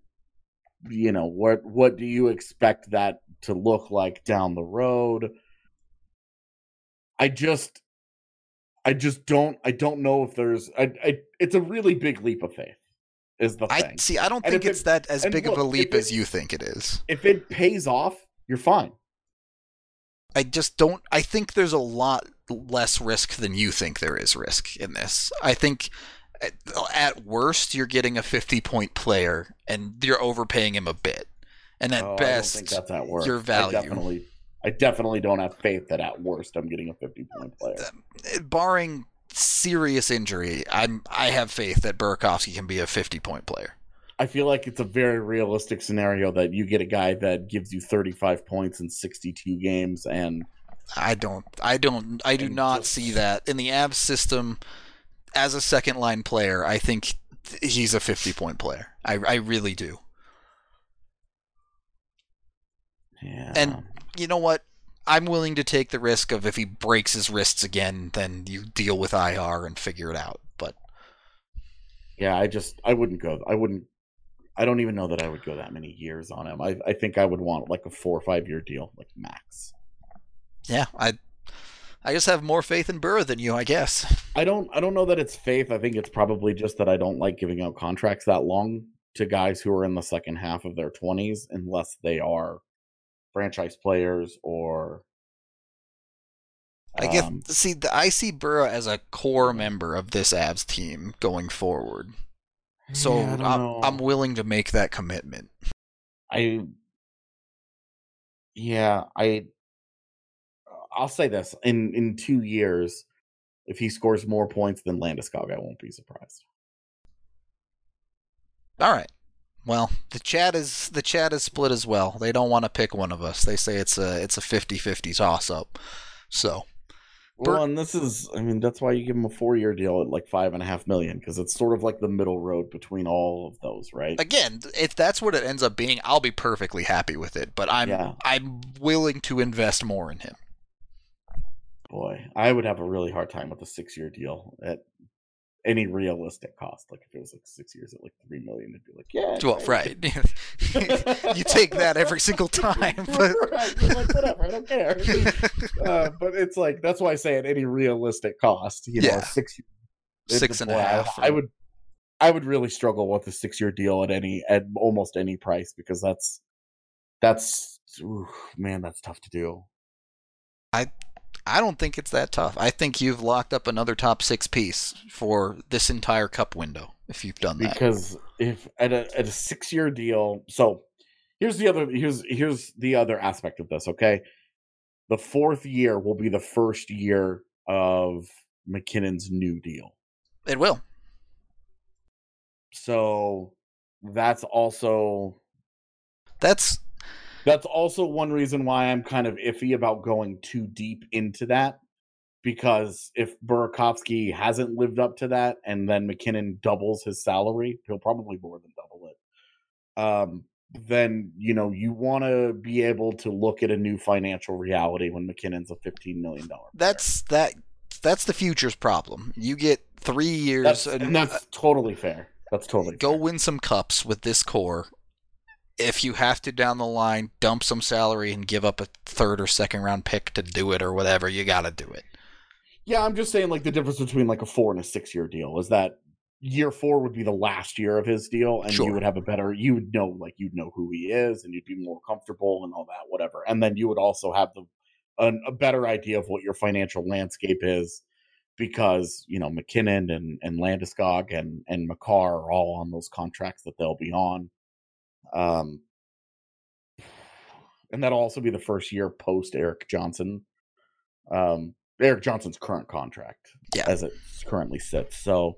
Speaker 2: you know what what do you expect that to look like down the road? I just I just don't I don't know if there's I, I it's a really big leap of faith is the
Speaker 1: I
Speaker 2: thing.
Speaker 1: see. I don't
Speaker 2: And
Speaker 1: think it's
Speaker 2: it-
Speaker 1: that as big of a leap
Speaker 2: it-
Speaker 1: as you think it is.
Speaker 2: If it pays off, you're fine.
Speaker 1: I just don't. I think there's a lot less risk than you think there is risk in this. I think at, worst you're getting a 50 point player and you're overpaying him a bit, and at
Speaker 2: Oh, I
Speaker 1: best
Speaker 2: that's at worst.
Speaker 1: your value.
Speaker 2: I definitely I definitely don't have faith that at worst I'm getting a 50 point player.
Speaker 1: barring serious injury, I'm I have faith that Burakovsky can be a 50 point player.
Speaker 2: I feel like it's a very realistic scenario that you get a guy that gives you 35 points in 62 games and
Speaker 1: I don't. I don't. I do not
Speaker 2: just-
Speaker 1: see that in the Avs system as a second line player. I think he's a 50 point player. I I really do.
Speaker 2: yeah.
Speaker 1: And you know what? I'm willing to take the risk of if he breaks his wrists again, then you deal with IR and figure it out. But
Speaker 2: yeah, I just I wouldn't go I wouldn't I don't even know that I would go that many years on him. I I think I would want like a 4 or 5 year deal like max.
Speaker 1: yeah, I I just have more faith in Burrow than you, I guess.
Speaker 2: I don't I don't know that it's faith. I think it's probably just that I don't like giving out contracts that long to guys who are in the second half of their 20s unless they are franchise players or
Speaker 1: I guess
Speaker 2: um,
Speaker 1: see the, I see Burrow as a core member of this Avs team going forward. So
Speaker 2: Yeah,
Speaker 1: I'm. I'm willing to make that commitment.
Speaker 2: I yeah, I I'll say this in in 2 years if he scores more points than Landeskog, I won't be surprised.
Speaker 1: All right. Well, the chat is the chat is split as well. They don't want to pick one of us. They say it's a it's a 50-50 toss up. So,
Speaker 2: Well, and this is, I mean, that's why you give him a four-year deal at like five and a half million because it's sort of like the middle road between all of those, right?
Speaker 1: again, if that's what it ends up being, I'll be perfectly happy with it, but I'm
Speaker 2: Yeah.
Speaker 1: I'm willing to invest more in him.
Speaker 2: Boy, I would have a really hard time with a six-year deal at any realistic cost. Like if it was like six years at like three million, it'd be like, yeah,
Speaker 1: Well,
Speaker 2: great.
Speaker 1: right. *laughs* *laughs* you take that every single time, but
Speaker 2: Right, like, whatever, I don't care. *laughs* uh, but it's like that's why I say at any realistic cost, you
Speaker 1: Yeah.
Speaker 2: a six
Speaker 1: Six and a
Speaker 2: boy, I- I, would, I would really struggle with a six-year deal at any at almost any price because that's that's ooh, man, that's tough to do.
Speaker 1: I don't think it's that tough. I think you've locked up another top six piece for this entire cup window if you've done that.
Speaker 2: because if at a at a six year deal so here's the other here's here's the other aspect of this okay the fourth year will be the first year of MacKinnon's new deal
Speaker 1: It will.
Speaker 2: So that's also
Speaker 1: That's
Speaker 2: that's also one reason why I'm kind of iffy about going too deep into that. Because if Burakovsky hasn't lived up to that and then MacKinnon doubles his salary, he'll probably more than double it. Um, then you know you want to be able to look at a new financial reality when MacKinnon's a fifteen million dollar.
Speaker 1: that's that that's the future's problem. You get three years
Speaker 2: That's,
Speaker 1: and,
Speaker 2: and that's totally fair. That's totally
Speaker 1: go
Speaker 2: fair.
Speaker 1: win some cups with this core. If you have to down the line dump some salary and give up a third or second round pick to do it or whatever, you got to do it.
Speaker 2: Yeah, I'm just saying like the difference between like a four and a six year deal is that year four would be the last year of his deal, and
Speaker 1: Sure.
Speaker 2: you would have a better you would know like you'd know who he is, and you'd be more comfortable and all that whatever, and then you would also have the an, a better idea of what your financial landscape is because you know MacKinnon and and Landeskog and and Makar are all on those contracts that they'll be on. Um, and that'll also be the first year post Erik Johnson. Um, Erik Johnson's current contract,
Speaker 1: Yeah.
Speaker 2: as it currently sits. So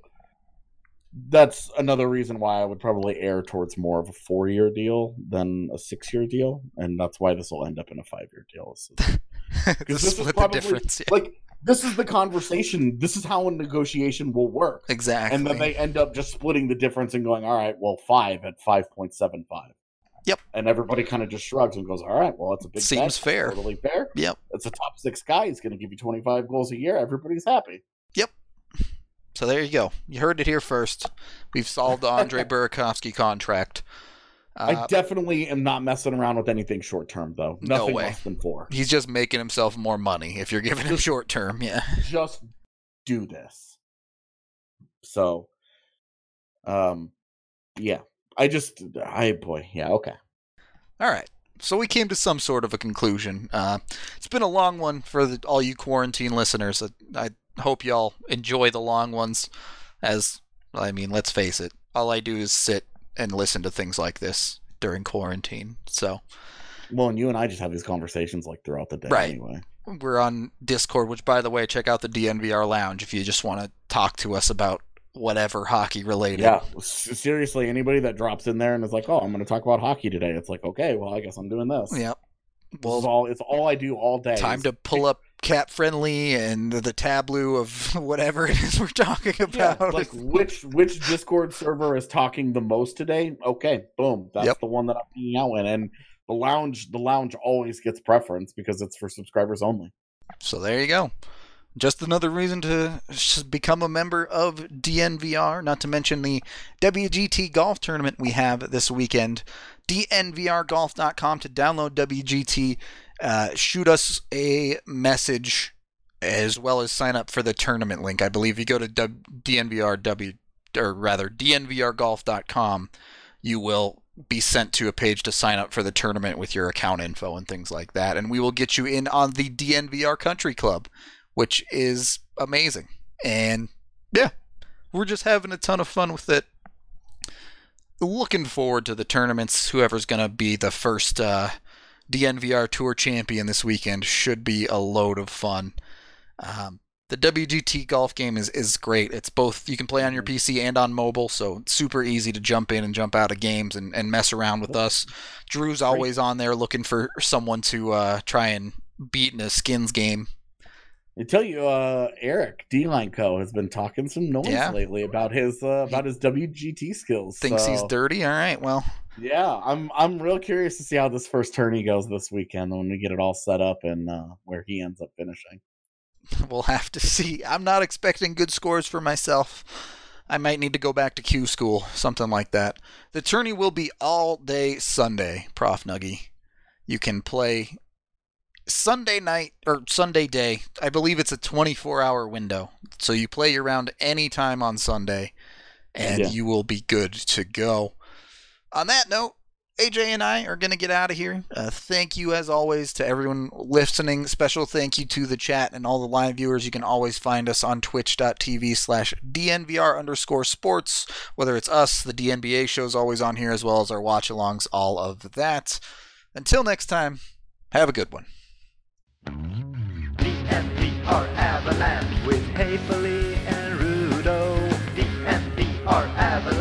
Speaker 2: that's another reason why I would probably err towards more of a four-year deal than a six-year deal, and that's why this will end up in a five-year deal. So- *laughs*
Speaker 1: Because
Speaker 2: this is probably-
Speaker 1: difference. Yeah.
Speaker 2: like this is the conversation. This is how a negotiation will work,
Speaker 1: exactly.
Speaker 2: and then they end up just splitting the difference and going, "All right, well, five at five point seven five.
Speaker 1: Yep.
Speaker 2: And everybody kind of just shrugs and goes, "All right, well, it's a big
Speaker 1: Seems
Speaker 2: bet. That's
Speaker 1: fair.
Speaker 2: totally fair.
Speaker 1: Yep.
Speaker 2: It's a top six guy. He's going to give you twenty five goals a year. Everybody's happy. Yep.
Speaker 1: So there you go. You heard it here first. We've solved the Andre *laughs* Burakovsky contract.
Speaker 2: I
Speaker 1: Uh,
Speaker 2: definitely am not messing around with anything short term, though.
Speaker 1: No
Speaker 2: Nothing
Speaker 1: way.
Speaker 2: less than four.
Speaker 1: he's just making himself more money if you're giving him short term. Yeah.
Speaker 2: just do this. So, um, yeah, I just, I boy, yeah, okay.
Speaker 1: All right. So we came to some sort of a conclusion. Uh, it's been a long one for the, all you quarantine listeners. I, I hope y'all enjoy the long ones. As I mean, let's face it, all I do is sit and listen to things like this during quarantine. So
Speaker 2: Well, and you and I just have these conversations like throughout the day,
Speaker 1: Right.
Speaker 2: anyway.
Speaker 1: we're on Discord, which, by the way, check out the DNVR Lounge if you just want to talk to us about whatever hockey related.
Speaker 2: Yeah, seriously, anybody that drops in there and is like, "Oh, I'm going to talk about hockey today," it's like, okay, well, I guess I'm doing this.
Speaker 1: Yep.
Speaker 2: This
Speaker 1: Well,
Speaker 2: all it's all I do all day.
Speaker 1: time to pull up cat friendly and the tableau of *laughs* whatever it is we're talking about.
Speaker 2: Yeah, like *laughs* which which Discord server is talking the most today? Okay, boom, that's
Speaker 1: Yep.
Speaker 2: the one that I'm hanging out in, and the lounge the lounge always gets preference because it's for subscribers only.
Speaker 1: So there you go. Just another reason to become a member of DNVR, not to mention the WGT golf tournament we have this weekend. DNVRgolf.com to download WGT. Uh, shoot us a message as well as sign up for the tournament link. I believe you go to DNVRW, or rather, DNVRgolf.com, you will be sent to a page to sign up for the tournament with your account info and things like that. And we will get you in on the DNVR Country Club, which is amazing. And yeah, we're just having a ton of fun with it. Looking forward to the tournaments. Whoever's going to be the first uh, DNVR Tour champion this weekend should be a load of fun. Um, the WGT golf game is, is great. It's both you can play on your PC and on mobile, so super easy to jump in and jump out of games and, and mess around with us. Drew's always on there looking for someone to uh, try and beat in a skins game.
Speaker 2: I tell you, uh, Eric D Line Co has been talking some noise
Speaker 1: Yeah.
Speaker 2: lately about his uh, about his WGT skills.
Speaker 1: Thinks he's dirty. All right, well,
Speaker 2: Yeah, I'm I'm real curious to see how this first tourney goes this weekend when we get it all set up and uh, where he ends up finishing. *laughs*
Speaker 1: we'll have to see. I'm not expecting good scores for myself. I might need to go back to Q school, something like that. The tourney will be all day Sunday, Prof Nuggy. You can play Sunday night or Sunday day. I believe it's a 24 hour window. So you play your round anytime on Sunday and
Speaker 2: Yeah.
Speaker 1: you will be good to go. On that note, AJ and I are going to get out of here. Uh, thank you, as always, to everyone listening. Special thank you to the chat and all the live viewers. You can always find us on twitch.tv slash DNVR underscore sports. Whether it's us, the DNBA show's always on here, as well as our watch alongs, all of that. Until next time, have a good one.
Speaker 4: DNVR Avalanche with and Rudo. DNVR Avalanche.